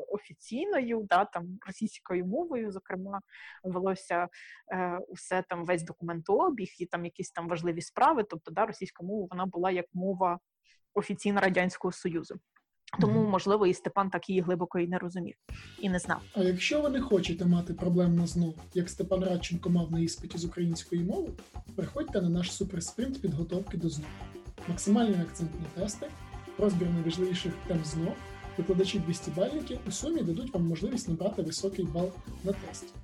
офіційною, да там російською мовою, зокрема, велося е, усе там весь документообіг і там якісь там важливі справи. Тобто, да, російська мова вона була як мова офіційна радянського союзу. Тому, можливо, і Степан так її глибоко і не розумів і не знав. А якщо ви не хочете мати проблем на ЗНО, як Степан Радченко мав на іспиті з української мови, приходьте на наш суперспринт підготовки до ЗНО. Максимальний акцент на тести, розбір найважливіших тем ЗНО, викладачі 200 бальників у сумі дадуть вам можливість набрати високий бал на тесті.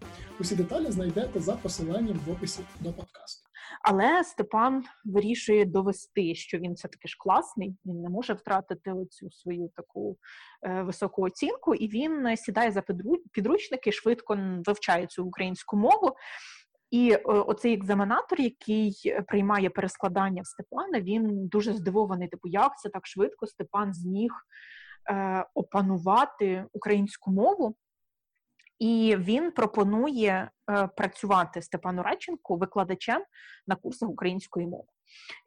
Усі деталі знайдете за посиланням в описі до подкасту. Але Степан вирішує довести, що він все таки ж класний, він не може втратити оцю свою таку е, високу оцінку, і він сідає за підручники, швидко вивчає цю українську мову. І е, оцей екзаменатор, який приймає перескладання в Степана, він дуже здивований. Типу, як це так швидко Степан зміг е, опанувати українську мову. І він пропонує е, працювати Степану Радченку викладачем на курсах української мови.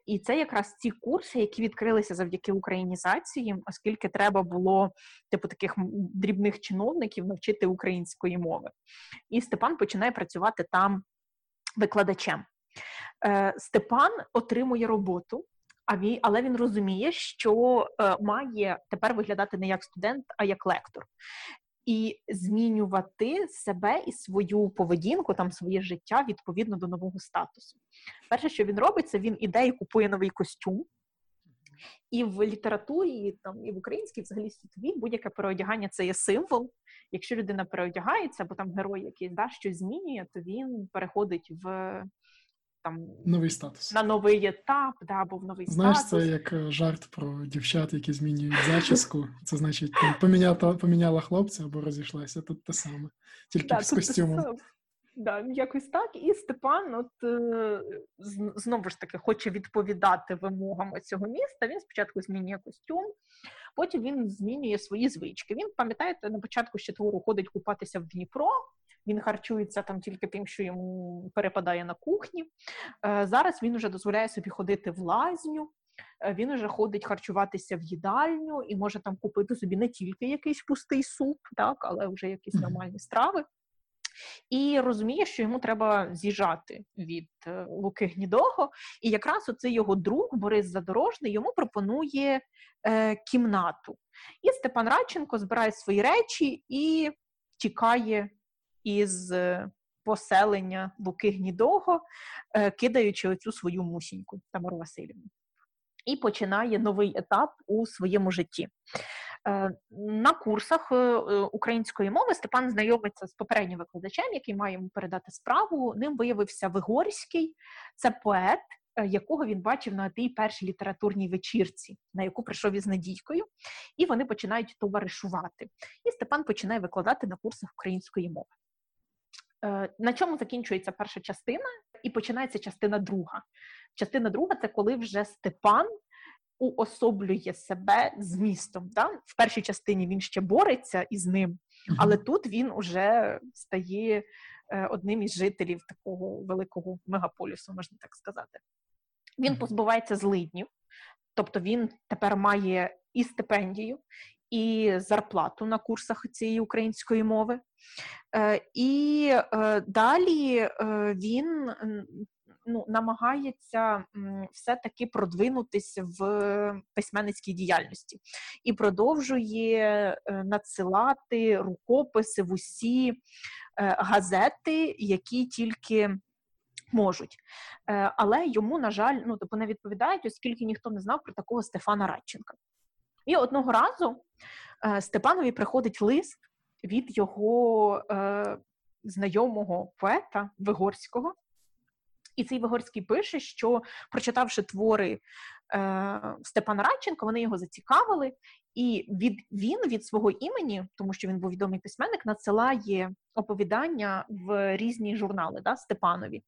І це якраз ці курси, які відкрилися завдяки українізації, оскільки треба було типу таких дрібних чиновників навчити української мови. І Степан починає працювати там викладачем. Е, Степан отримує роботу. Але він розуміє, що е, має тепер виглядати не як студент, а як лектор і змінювати себе і свою поведінку, там своє життя відповідно до нового статусу. Перше, що він робить, це він іде і купує новий костюм. І в літературі, там і в українській, взагалі світовій, будь-яке переодягання це є символ. Якщо людина переодягається, або там герой якийсь да, щось змінює, то він переходить в там новий статус на новий етап, да, або в новий Знаєш, статус. це як е, жарт про дівчат, які змінюють зачіску. Це значить, поміняла поміняла хлопця або розійшлася. Тут те саме, тільки да, з костюмом. Да, якось так. І Степан, от е, знову ж таки, хоче відповідати вимогам цього міста. Він спочатку змінює костюм, потім він змінює свої звички. Він пам'ятаєте, на початку ще твору ходить купатися в Дніпро. Він харчується там тільки тим, що йому перепадає на кухні. Е, зараз він вже дозволяє собі ходити в лазню. Е, він вже ходить харчуватися в їдальню і може там купити собі не тільки якийсь пустий суп, так, але вже якісь нормальні страви. І розуміє, що йому треба з'їжджати від е, Луки Гнідого. І якраз оцей його друг Борис Задорожний йому пропонує е, кімнату. І Степан Радченко збирає свої речі і тікає із е, поселення Луки Гнідого, е, кидаючи оцю свою мусіньку Тамару Васильівну і починає новий етап у своєму житті. Е, на курсах української мови Степан знайомиться з попереднім викладачем, який має йому передати справу. Ним виявився Вигорський, це поет, якого він бачив на тій першій літературній вечірці, на яку прийшов із Надійкою, і вони починають товаришувати. І Степан починає викладати на курсах української мови. На чому закінчується перша частина, і починається частина друга. Частина друга це коли вже Степан уособлює себе з містом. Да? В першій частині він ще бореться із ним, але тут він уже стає е, одним із жителів такого великого мегаполісу, можна так сказати. Він позбувається злиднів, тобто він тепер має і стипендію, і зарплату на курсах цієї української мови. Е, і е, далі він ну, намагається все-таки продвинутися в письменницькій діяльності і продовжує е, надсилати рукописи в усі е, газети, які тільки можуть. Е, але йому, на жаль, ну типу не відповідають, оскільки ніхто не знав про такого Стефана Радченка. І одного разу Степанові приходить лист від його е, знайомого поета Вигорського, і цей Вигорський пише, що прочитавши твори е, Степана Радченка, вони його зацікавили, і від він від свого імені, тому що він був відомий письменник, надсилає оповідання в різні журнали да, Степанові.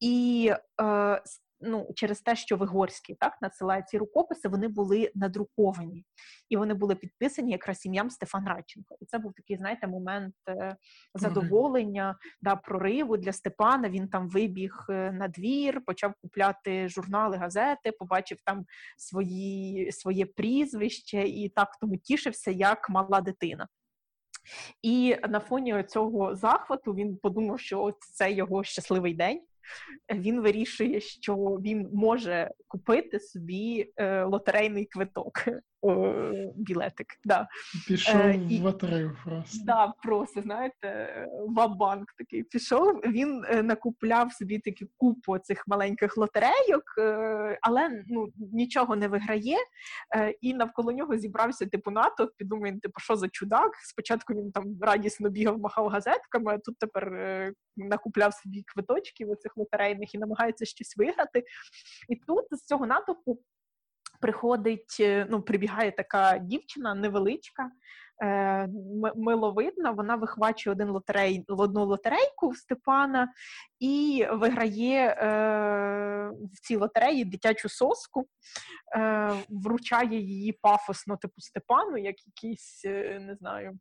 І е, ну, через те, що Вигорський так надсилає ці рукописи, вони були надруковані і вони були підписані якраз ім'ям Стефан Радченко. І це був такий, знаєте, момент е, задоволення, да, прориву для Степана. Він там вибіг е, на двір, почав купляти журнали, газети, побачив там свої, своє прізвище і так тому тішився, як мала дитина. І на фоні цього захвату він подумав, що це його щасливий день він вирішує, що він може купити собі е, лотерейний квиток білетик. Да. Пішов е, і, в лотерею просто. Да, просто, знаєте, вабанк такий пішов. Він е, накупляв собі таку купу цих маленьких лотерейок, е, але ну, нічого не виграє. І навколо нього зібрався типу натовп, і думає, типу, що за чудак? Спочатку він там радісно бігав, махав газетками, а тут тепер накупляв собі квиточків оцих лотерейних і намагається щось виграти. І тут з цього натовпу приходить, е, ну, прибігає така дівчина невеличка, е, миловидна, вона вихвачує один лотерей, одну лотерейку в Степана і виграє е, в цій лотереї дитячу соску, е, вручає її пафосно, типу Степану, як якийсь, е, не знаю.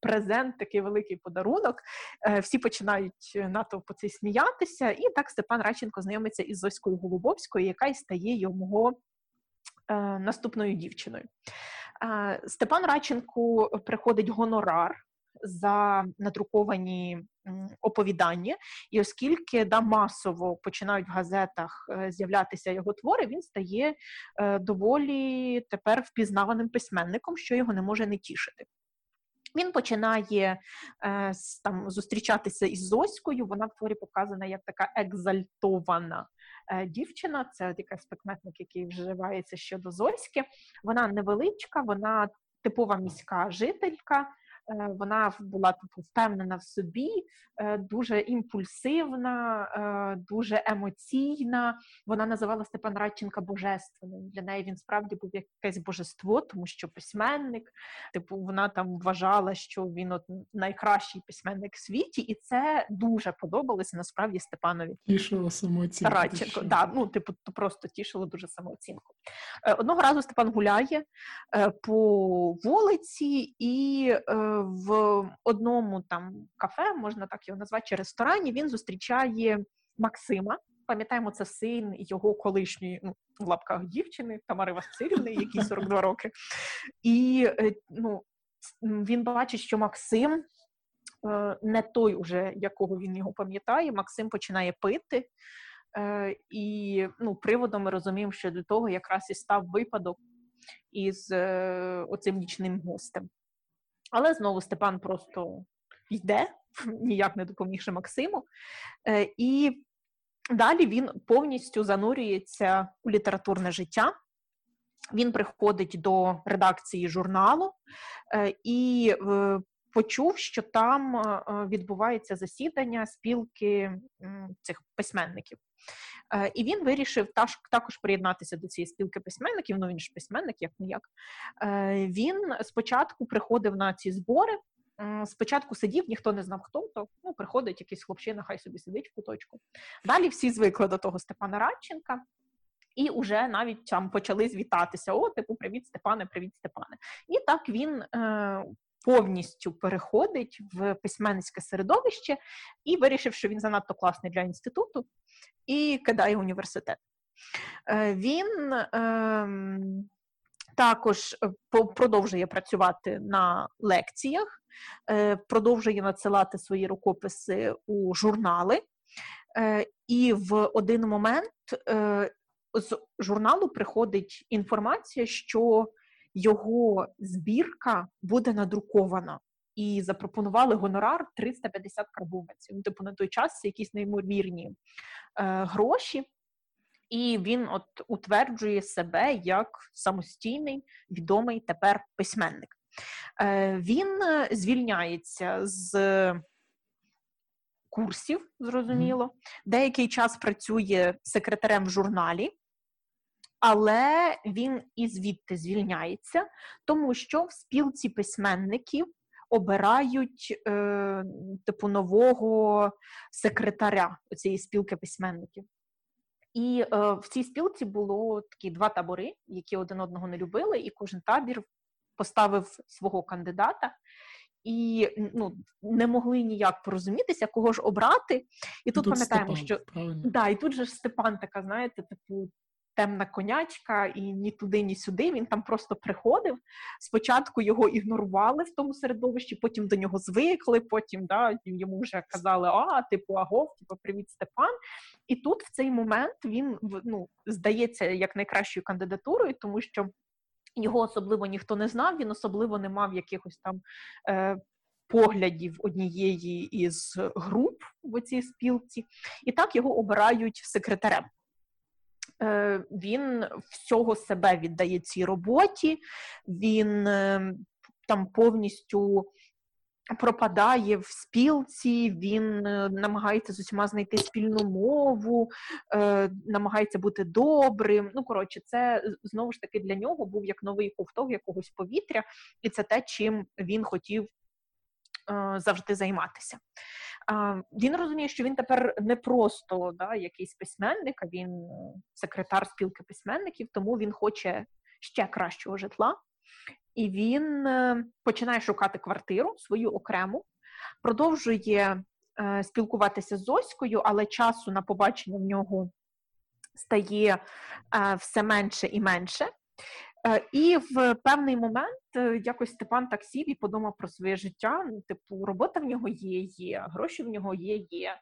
Презент, такий великий подарунок, всі починають натовпу цей сміятися, і так Степан Радченко знайомиться із Зоською Голубовською, яка й стає його наступною дівчиною. Е, Степан Радченку приходить гонорар за надруковані оповідання, і оскільки да, масово починають в газетах е, з'являтися його твори, він стає доволі тепер впізнаваним письменником, що його не може не тішити. Він починає е, там зустрічатися із Зоською. Вона в творі показана як така екзальтована е, дівчина. Це якась прикметник, який вживається щодо Зоськи. Вона невеличка, вона типова міська жителька. Е, вона була типу, впевнена в собі, е, дуже імпульсивна, е, дуже емоційна. Вона називала Степан Радченка божественним. Для неї він справді був якесь божество, тому що письменник, типу, вона там вважала, що він от найкращий письменник в світі, і це дуже подобалося насправді Степанові. Тішило самооцінку. Радченко. Да, ну, типу, то просто тішило дуже самооцінку. Одного разу Степан гуляє по вулиці і в одному там кафе, можна так його назвати, чи ресторані, він зустрічає Максима. пам'ятаємо, це син його колишньої ну, в лапках дівчини Тамари Васильівни, якій 42 роки. І ну, він бачить, що Максим не той, уже, якого він його пам'ятає. Максим починає пити. І ну, приводом ми розуміємо, що до того якраз і став випадок із оцим нічним гостем. Але знову Степан просто йде, ніяк не допомігши Максиму. Е, і далі він повністю занурюється у літературне життя. Він приходить до редакції журналу е, і е, почув, що там відбувається засідання спілки цих письменників. І він вирішив також приєднатися до цієї спілки письменників. Ну він ж письменник, як не як. Він спочатку приходив на ці збори. Спочатку сидів, ніхто не знав, хто то ну приходить якийсь хлопчина, хай собі сидить в куточку. Далі всі звикли до того Степана Радченка, і вже навіть там почали звітатися: о, типу, привіт, Степане, привіт, Степане. І так він е, повністю переходить в письменницьке середовище і вирішив, що він занадто класний для інституту, і кидає університет. Е, Він е, також е, продовжує працювати на лекціях, е, продовжує надсилати свої рукописи у журнали. Е, і в один момент з журналу приходить інформація, що його збірка буде надрукована. І запропонували гонорар 350 карбованців. Ну, типу, на той час це якісь неймовірні е, гроші, і він от утверджує себе як самостійний, відомий тепер письменник. Е, Він звільняється з курсів, зрозуміло, деякий час працює секретарем в журналі але він і звідти звільняється, тому що в спілці письменників обирають е, типу нового секретаря цієї спілки письменників. І е, в цій спілці було такі два табори, які один одного не любили, і кожен табір поставив свого кандидата. І ну, не могли ніяк порозумітися, кого ж обрати. І, тут, тут пам'ятаємо, Степан, що правильно? да, і тут же ж Степан така, знаєте, типу темна конячка, і ні туди, ні сюди. Він там просто приходив. Спочатку його ігнорували в тому середовищі, потім до нього звикли. Потім да, йому вже казали, а типу агов, типу, привіт, Степан. І тут в цей момент він ну, здається як найкращою кандидатурою, тому що. Його особливо ніхто не знав, він особливо не мав якихось там е, поглядів однієї із груп в цій спілці, і так його обирають секретарем. Е, він всього себе віддає цій роботі, він е, там повністю пропадає в спілці, він е, намагається з усіма знайти спільну мову, намагається бути добрим. Ну, коротше, це знову ж таки для нього був як новий ковток якогось повітря, і це те, чим він хотів завжди займатися. Він розуміє, що він тепер не просто да, якийсь письменник, а він секретар спілки письменників, тому він хоче ще кращого житла. І він е, починає шукати квартиру свою окрему, продовжує е, спілкуватися з Зоською, але часу на побачення в нього стає е, все менше і менше. Е, і в певний момент е, якось Степан так сів і подумав про своє життя. Ну, типу, робота в нього є, є, гроші в нього є, є, е,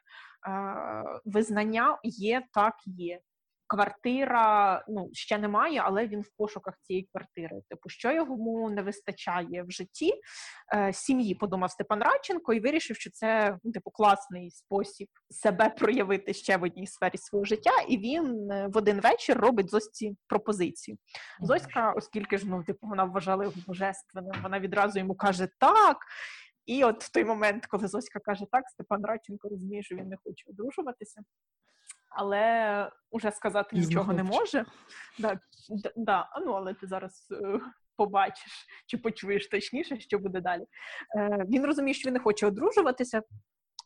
визнання є, так є квартира ну ще немає, але він в пошуках цієї квартири. Типу, що йому не вистачає в житті е, сім'ї, подумав Степан Радченко і вирішив, що це ну, типу класний спосіб себе проявити ще в одній сфері свого життя. І він е, в один вечір робить Зосці пропозицію. Зоська, оскільки ж ну типу вона вважала його божественним, вона відразу йому каже так. І от в той момент, коли Зоська каже так, Степан Радченко розуміє, що він не хоче одружуватися але уже сказати і нічого не може. Да, да, Ну, але ти зараз е, побачиш чи почуєш точніше, що буде далі. Е, Він розуміє, що він не хоче одружуватися.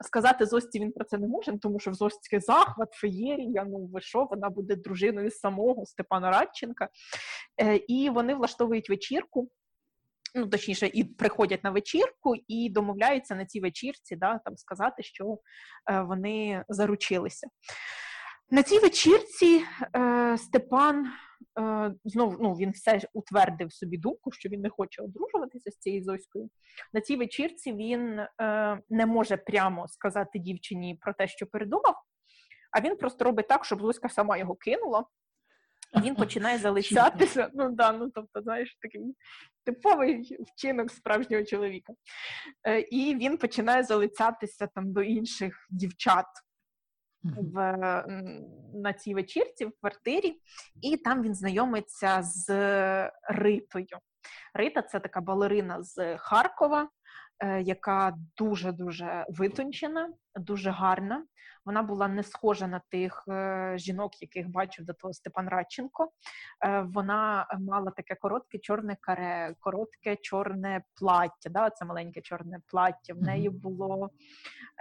Сказати Зості він про це не може, тому що в Зості захват, феєрія, ну ви що, вона буде дружиною самого Степана Радченка. Е, І вони влаштовують вечірку. Ну, точніше, і приходять на вечірку і домовляються на цій вечірці, да, там сказати, що е, вони заручилися. На цій вечірці е, Степан е, знову ну, він все утвердив собі думку, що він не хоче одружуватися з цією Зоською. На цій вечірці він е, не може прямо сказати дівчині про те, що передумав, а він просто робить так, щоб Зоська сама його кинула. І він починає залицятися. Ну да, ну тобто, знаєш, такий типовий вчинок справжнього чоловіка. Е, І він починає залицятися там до інших дівчат в, на цій вечірці в квартирі, і там він знайомиться з Ритою. Рита це така балерина з Харкова, е, яка дуже дуже витончена, дуже гарна. Вона була не схожа на тих е, жінок, яких бачив до того Степан Радченко. Е, вона мала таке коротке чорне каре, коротке чорне плаття. Да, Це маленьке чорне плаття. В неї було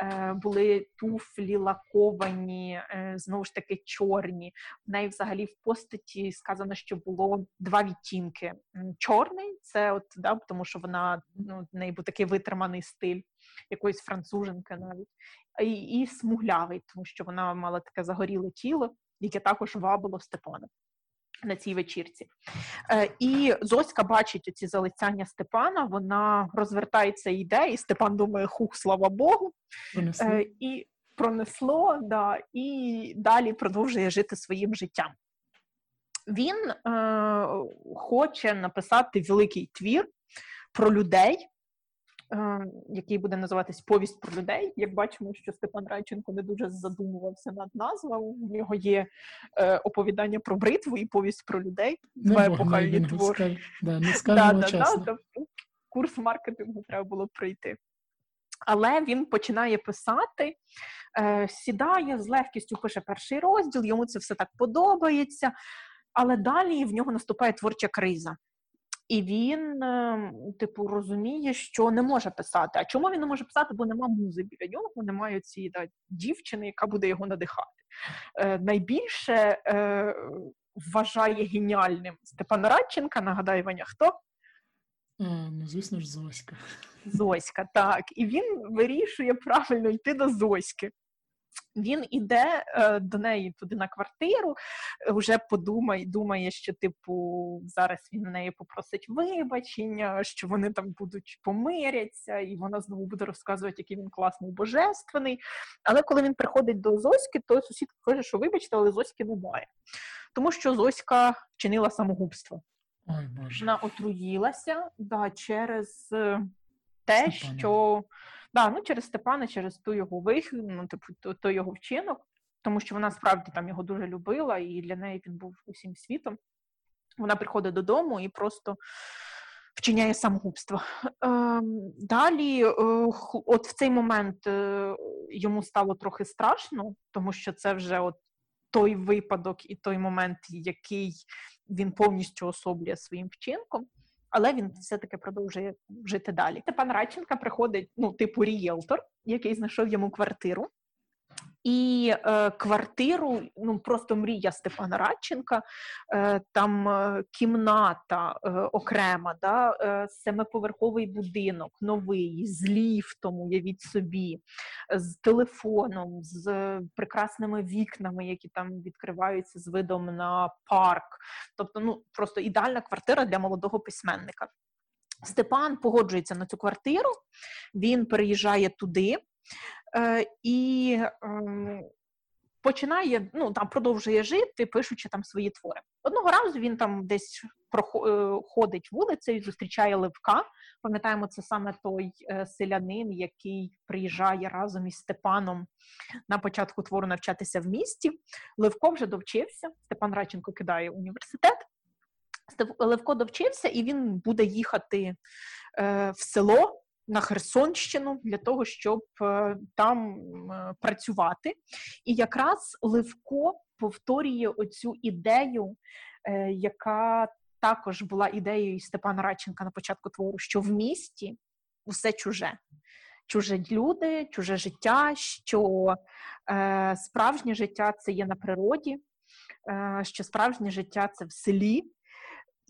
е, були туфлі лаковані, знову ж таки чорні. В неї взагалі в постаті сказано, що було два відтінки. Чорний це от да, тому, що вона ну, в неї був такий витриманий стиль якоїсь француженки навіть і, і смуглявий, тому що вона мала таке загоріле тіло, яке також вабило Степана. На цій вечірці. Е, І Зоська бачить оці залицяння Степана, вона розвертається і йде, і Степан думає, хух, слава Богу, Е, і пронесло, да, і далі продовжує жити своїм життям. Він е, хоче написати великий твір про людей, який буде називатись Повість про людей. Як бачимо, що Степан Райченко не дуже задумувався над назвою. У нього є е, оповідання про бритву і повість про людей. Два епохальні твори. Да, не да, да, да, курс маркетингу треба було пройти. Але він починає писати, е, сідає з легкістю, пише перший розділ, йому це все так подобається. Але далі в нього наступає творча криза. І він, ем, типу, розуміє, що не може писати. А чому він не може писати? Бо нема музи біля нього, немає цієї да, дівчини, яка буде його надихати. Е, Найбільше е, вважає геніальним Степана Радченка. Нагадаю, Ваня, хто? А, Ну, звісно ж, Зоська. Зоська, так. І він вирішує правильно йти до Зоськи. Він іде е, до неї туди на квартиру, вже подумає, думає, що типу зараз він на неї попросить вибачення, що вони там будуть помиряться, і вона знову буде розказувати, який він класний божественний. Але коли він приходить до Зоськи, то сусід каже, що вибачте, але Зоськи немає. Тому що Зоська вчинила самогубство. Ой, Боже. Вона отруїлася да, через те, Степана. що. Да, ну через Степана, через ту його вихід, ну типу той його вчинок, тому що вона справді там його дуже любила, і для неї він був усім світом. Вона приходить додому і просто вчиняє самогубство. Е, далі, е, от в цей момент е, йому стало трохи страшно, тому що це вже от той випадок і той момент, який він повністю особлює своїм вчинком але він все-таки продовжує жити далі. Степан Радченка приходить, ну, типу рієлтор, який знайшов йому квартиру. І е, квартиру, ну просто мрія Степана Радченка, е, там е, кімната е, окрема, да, е, семиповерховий будинок, новий, з ліфтом, уявіть собі, з телефоном, з прекрасними вікнами, які там відкриваються з видом на парк. Тобто, ну просто ідеальна квартира для молодого письменника. Степан погоджується на цю квартиру, він переїжджає туди. Е, і ем, починає, ну там продовжує жити, пишучи там свої твори. Одного разу він там десь проходить е, вулицею, зустрічає Левка. Пам'ятаємо, це саме той е, селянин, який приїжджає разом із Степаном на початку твору навчатися в місті. Левко вже довчився. Степан Радченко кидає університет. Левко довчився, і він буде їхати в село на Херсонщину для того, щоб е, там е, працювати. І якраз Левко повторює оцю ідею, е, яка також була ідеєю Степана Радченка на початку твору, що в місті усе чуже. Чуже люди, чуже життя, що е, справжнє життя це є на природі, е, що справжнє життя це в селі,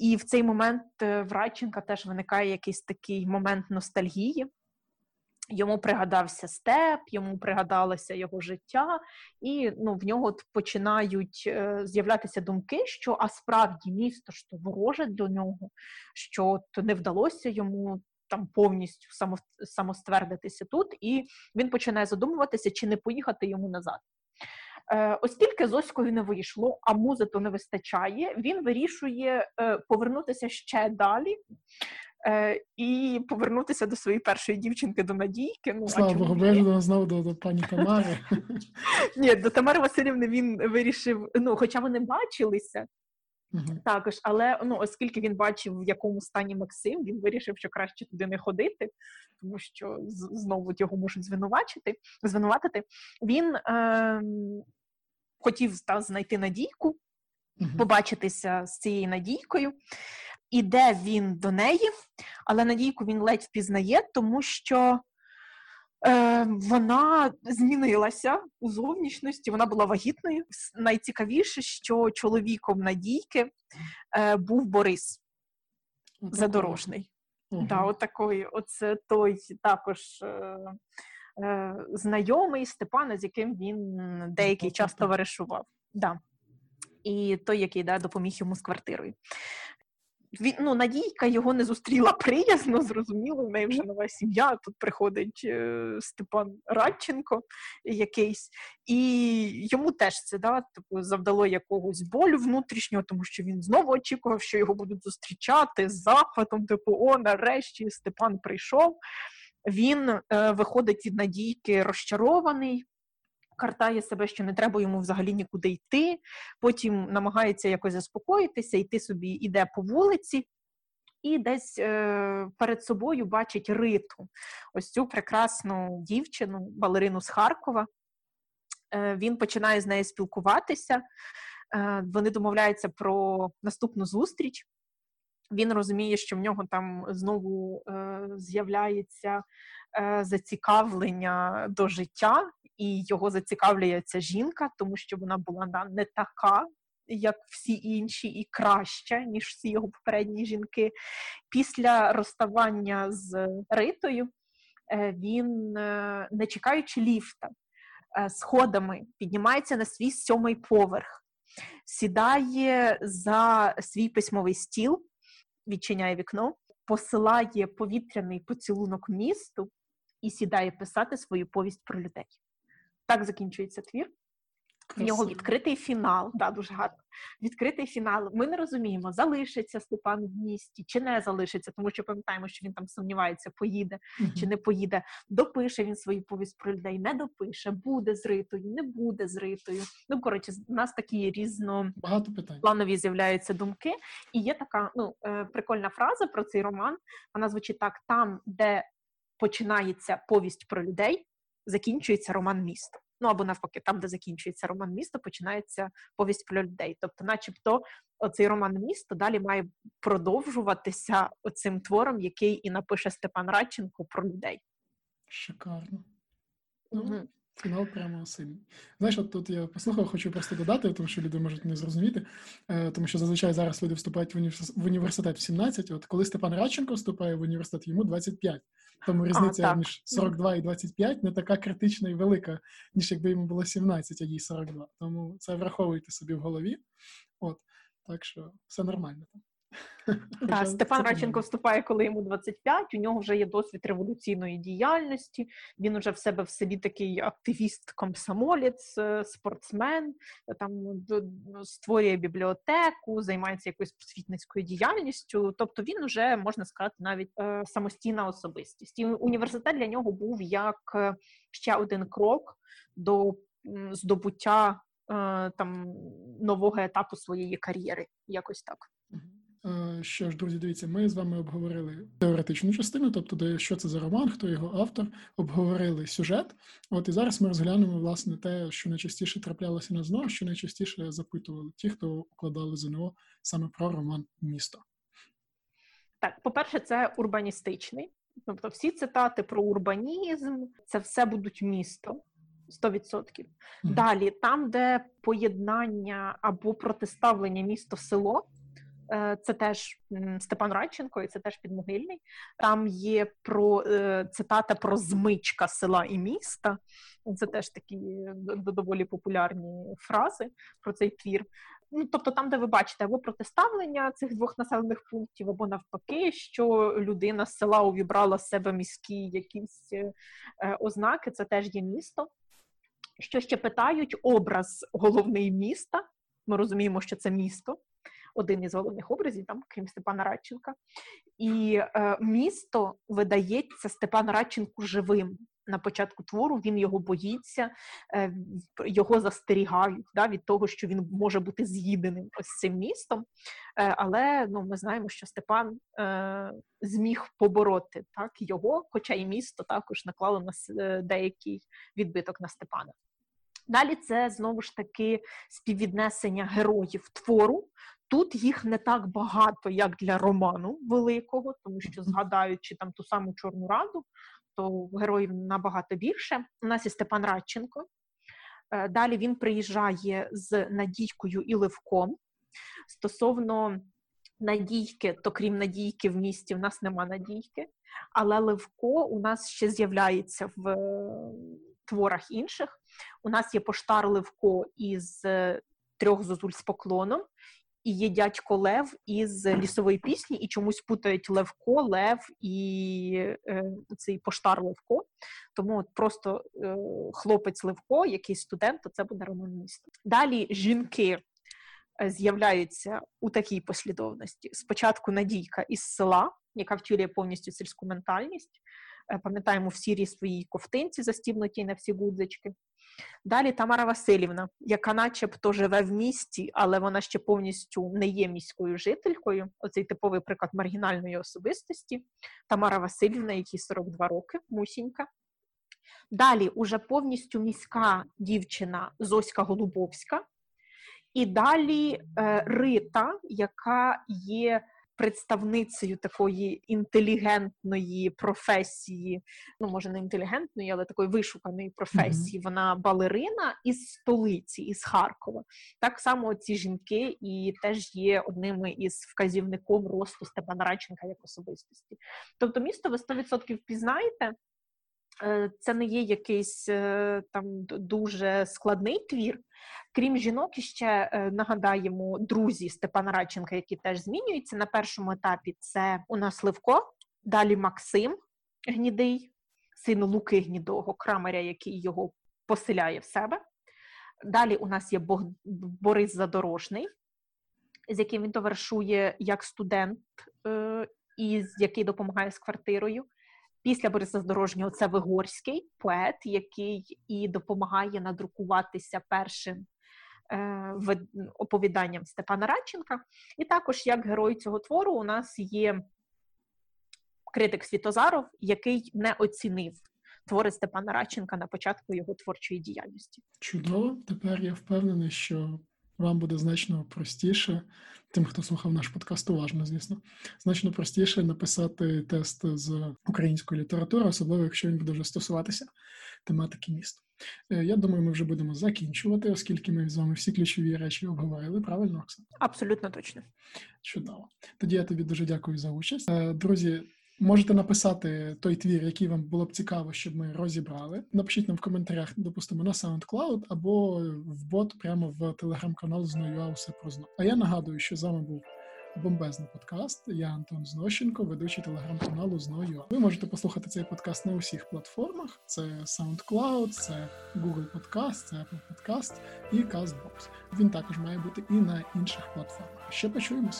і в цей момент е, в Радченка теж виникає якийсь такий момент ностальгії. Йому пригадався степ, йому пригадалося його життя, і ну, в нього починають е, з'являтися думки, що а справді місто що вороже до нього, що то не вдалося йому там повністю само, самоствердитися тут, і він починає задумуватися, чи не поїхати йому назад. Е, Оскільки з Оською не вийшло, а музи то не вистачає, він вирішує е, повернутися ще далі е, і повернутися до своєї першої дівчинки, до Надійки. Ну, Слава Богу, бо знову до, до пані Тамари. Ні, до Тамари Васильівни він вирішив, ну, хоча вони бачилися. Uh-huh. Також, але ну, оскільки він бачив, в якому стані Максим, він вирішив, що краще туди не ходити, тому що знову його можуть звинувачити, звинуватити. Він е, хотів та, знайти надійку, побачитися з цією надійкою. Іде він до неї, але надійку він ледь впізнає, тому що е, вона змінилася у зовнішності, вона була вагітною. Найцікавіше, що чоловіком Надійки е, був Борис. Задорожний. Угу. Да, от такий, Оце той також е, знайомий Степана, з яким він деякий час товаришував. Да. І той, який да, допоміг йому з квартирою він, ну, Надійка його не зустріла приязно, зрозуміло, в неї вже нова сім'я. Тут приходить е, Степан Радченко якийсь, і йому теж це да, типу, завдало якогось болю внутрішнього, тому що він знову очікував, що його будуть зустрічати з захватом, типу, о, нарешті Степан прийшов. Він е, виходить від Надійки розчарований картає себе, що не треба йому взагалі нікуди йти. Потім намагається якось заспокоїтися, йти собі йде по вулиці. І десь е, перед собою бачить риту, ось цю прекрасну дівчину, балерину з Харкова. Е, Він починає з нею спілкуватися. Е, Вони домовляються про наступну зустріч. Він розуміє, що в нього там знову е, з'являється е, зацікавлення до життя, і його зацікавлює ця жінка, тому що вона була да, не така, як всі інші, і краща, ніж всі його попередні жінки. Після розставання з Ритою е, він, е, не чекаючи ліфта, е, сходами піднімається на свій сьомий поверх, сідає за свій письмовий стіл, відчиняє вікно, посилає повітряний поцілунок місту і сідає писати свою повість про людей. Так закінчується твір. В нього відкритий фінал, да, дуже гарно. Відкритий фінал. Ми не розуміємо, залишиться Степан в місті чи не залишиться, тому що пам'ятаємо, що він там сумнівається, поїде чи не поїде. Допише він свою повість про людей, не допише, буде зритою, не буде зритою. Ну коротше, у нас такі різно багато питань планові з'являються думки. І є така ну е, прикольна фраза про цей роман. Вона звучить так: там, де починається повість про людей закінчується роман місто. Ну або навпаки, там, де закінчується роман місто, починається повість про людей. Тобто, начебто, оцей роман місто далі має продовжуватися оцим твором, який і напише Степан Радченко про людей. Шикарно. Ну, Фінал прямо сильний. Знаєш, от тут я послухав, хочу просто додати, тому що люди можуть не зрозуміти, е, тому що зазвичай зараз люди вступають в університет в 17. От коли Степан Радченко вступає в університет, йому 25. Тому різниця а, між 42 і 25 не така критична і велика, ніж якби йому було 17, а їй 42. Тому це враховуйте собі в голові. От так що все нормально. Так, Степан Радченко вступає, коли йому 25, У нього вже є досвід революційної діяльності. Він уже в себе в селі такий активіст, комсомолець, е, спортсмен, е, там створює бібліотеку, займається якоюсь просвітницькою діяльністю. Тобто він вже можна сказати навіть е, самостійна особистість. І університет для нього був як ще один крок до здобуття там нового етапу своєї кар'єри. Якось так. Е, що ж, друзі, дивіться, ми з вами обговорили теоретичну частину, тобто, що це за роман, хто його автор, обговорили сюжет. От і зараз ми розглянемо власне те, що найчастіше траплялося на ЗНО, що найчастіше запитували ті, хто укладали ЗНО саме про роман місто. Так, по-перше, це урбаністичний. Тобто, всі цитати про урбанізм, це все будуть місто. 100%. Mm-hmm. Далі, там, де поєднання або протиставлення місто-село, це теж Степан Радченко, і це теж підмогильний. Там є про е, цитата про змичка села і міста. Це теж такі доволі популярні фрази про цей твір. Ну, тобто, там, де ви бачите, або протиставлення цих двох населених пунктів, або навпаки, що людина з села увібрала з себе міські якісь е, ознаки, це теж є місто. Що ще питають образ головний міста? Ми розуміємо, що це місто один із головних образів, там, крім Степана Радченка. І е, місто видається Степан Радченку живим. На початку твору він його боїться, е, його застерігають да, від того, що він може бути з'їденим ось цим містом. Е, але ну, ми знаємо, що Степан е, зміг побороти так, його, хоча і місто також наклало на е, деякий відбиток на Степана. Далі це знову ж таки співвіднесення героїв твору. Тут їх не так багато, як для роману великого, тому що згадаючи там ту саму Чорну Раду, то героїв набагато більше. У нас є Степан Радченко. Е, далі він приїжджає з Надійкою і Левком. Стосовно надійки, то крім надійки в місті, в нас нема надійки, але Левко у нас ще з'являється в творах інших. У нас є поштар Левко із е, трьох зозуль з поклоном, і є дядько Лев із лісової пісні, і чомусь путають Левко, Лев і е, цей поштар Левко. Тому от просто е, хлопець Левко, який студент, то це буде роман місто. Далі жінки. Е, з'являються у такій послідовності: спочатку Надійка із села, яка втілює повністю сільську ментальність, Е, пам'ятаємо в сірій своїй ковтинці, застібнутій на всі гудзички. Далі Тамара Васильівна, яка начебто живе в місті, але вона ще повністю не є міською жителькою. Оцей типовий приклад маргінальної особистості. Тамара Васильівна, якій 42 роки, мусінька. Далі уже повністю міська дівчина Зоська Голубовська. І далі е, Рита, яка є представницею такої інтелігентної професії, ну може не інтелігентної, але такої вишуканої професії. Mm-hmm. Вона балерина із столиці, із Харкова. Так само ці жінки і теж є одними із вказівником росту Степана Радченка як особистості. Тобто, місто ви 100% впізнаєте. Е, це не є якийсь е, там дуже складний твір. Крім жінок, ще е, нагадаємо друзі Степана Радченка, які теж змінюються. На першому етапі це у нас Левко, далі Максим Гнідий, син Луки Гнідого, крамаря, який його поселяє в себе. Далі у нас є Борис Задорожний, з яким він товаришує як студент, і який допомагає з квартирою. Після Бориса Здорожнього це Вигорський поет, який і допомагає надрукуватися першим е, оповіданням Степана Радченка. І також як герой цього твору у нас є критик Світозаров, який не оцінив твори Степана Радченка на початку його творчої діяльності. Чудово, тепер я впевнений, що вам буде значно простіше, тим, хто слухав наш подкаст, уважно, звісно, значно простіше написати тест з української літератури, особливо якщо він буде вже стосуватися тематики міста. Е, я думаю, ми вже будемо закінчувати, оскільки ми з вами всі ключові речі обговорили. Правильно, Оксана? Абсолютно точно. Чудово. Тоді я тобі дуже дякую за участь. Е, друзі, Можете написати той твір, який вам було б цікаво, щоб ми розібрали. Напишіть нам в коментарях, допустимо, на SoundCloud або в бот прямо в телеграм-канал «Зною усе про зно. А я нагадую, що з вами був бомбезний подкаст. Я Антон Знощенко, ведучий телеграм-каналу Зною. Ви можете послухати цей подкаст на усіх платформах: це SoundCloud, це Google Podcast, це Apple Podcast і CastBox. Він також має бути і на інших платформах. Ще почуємося.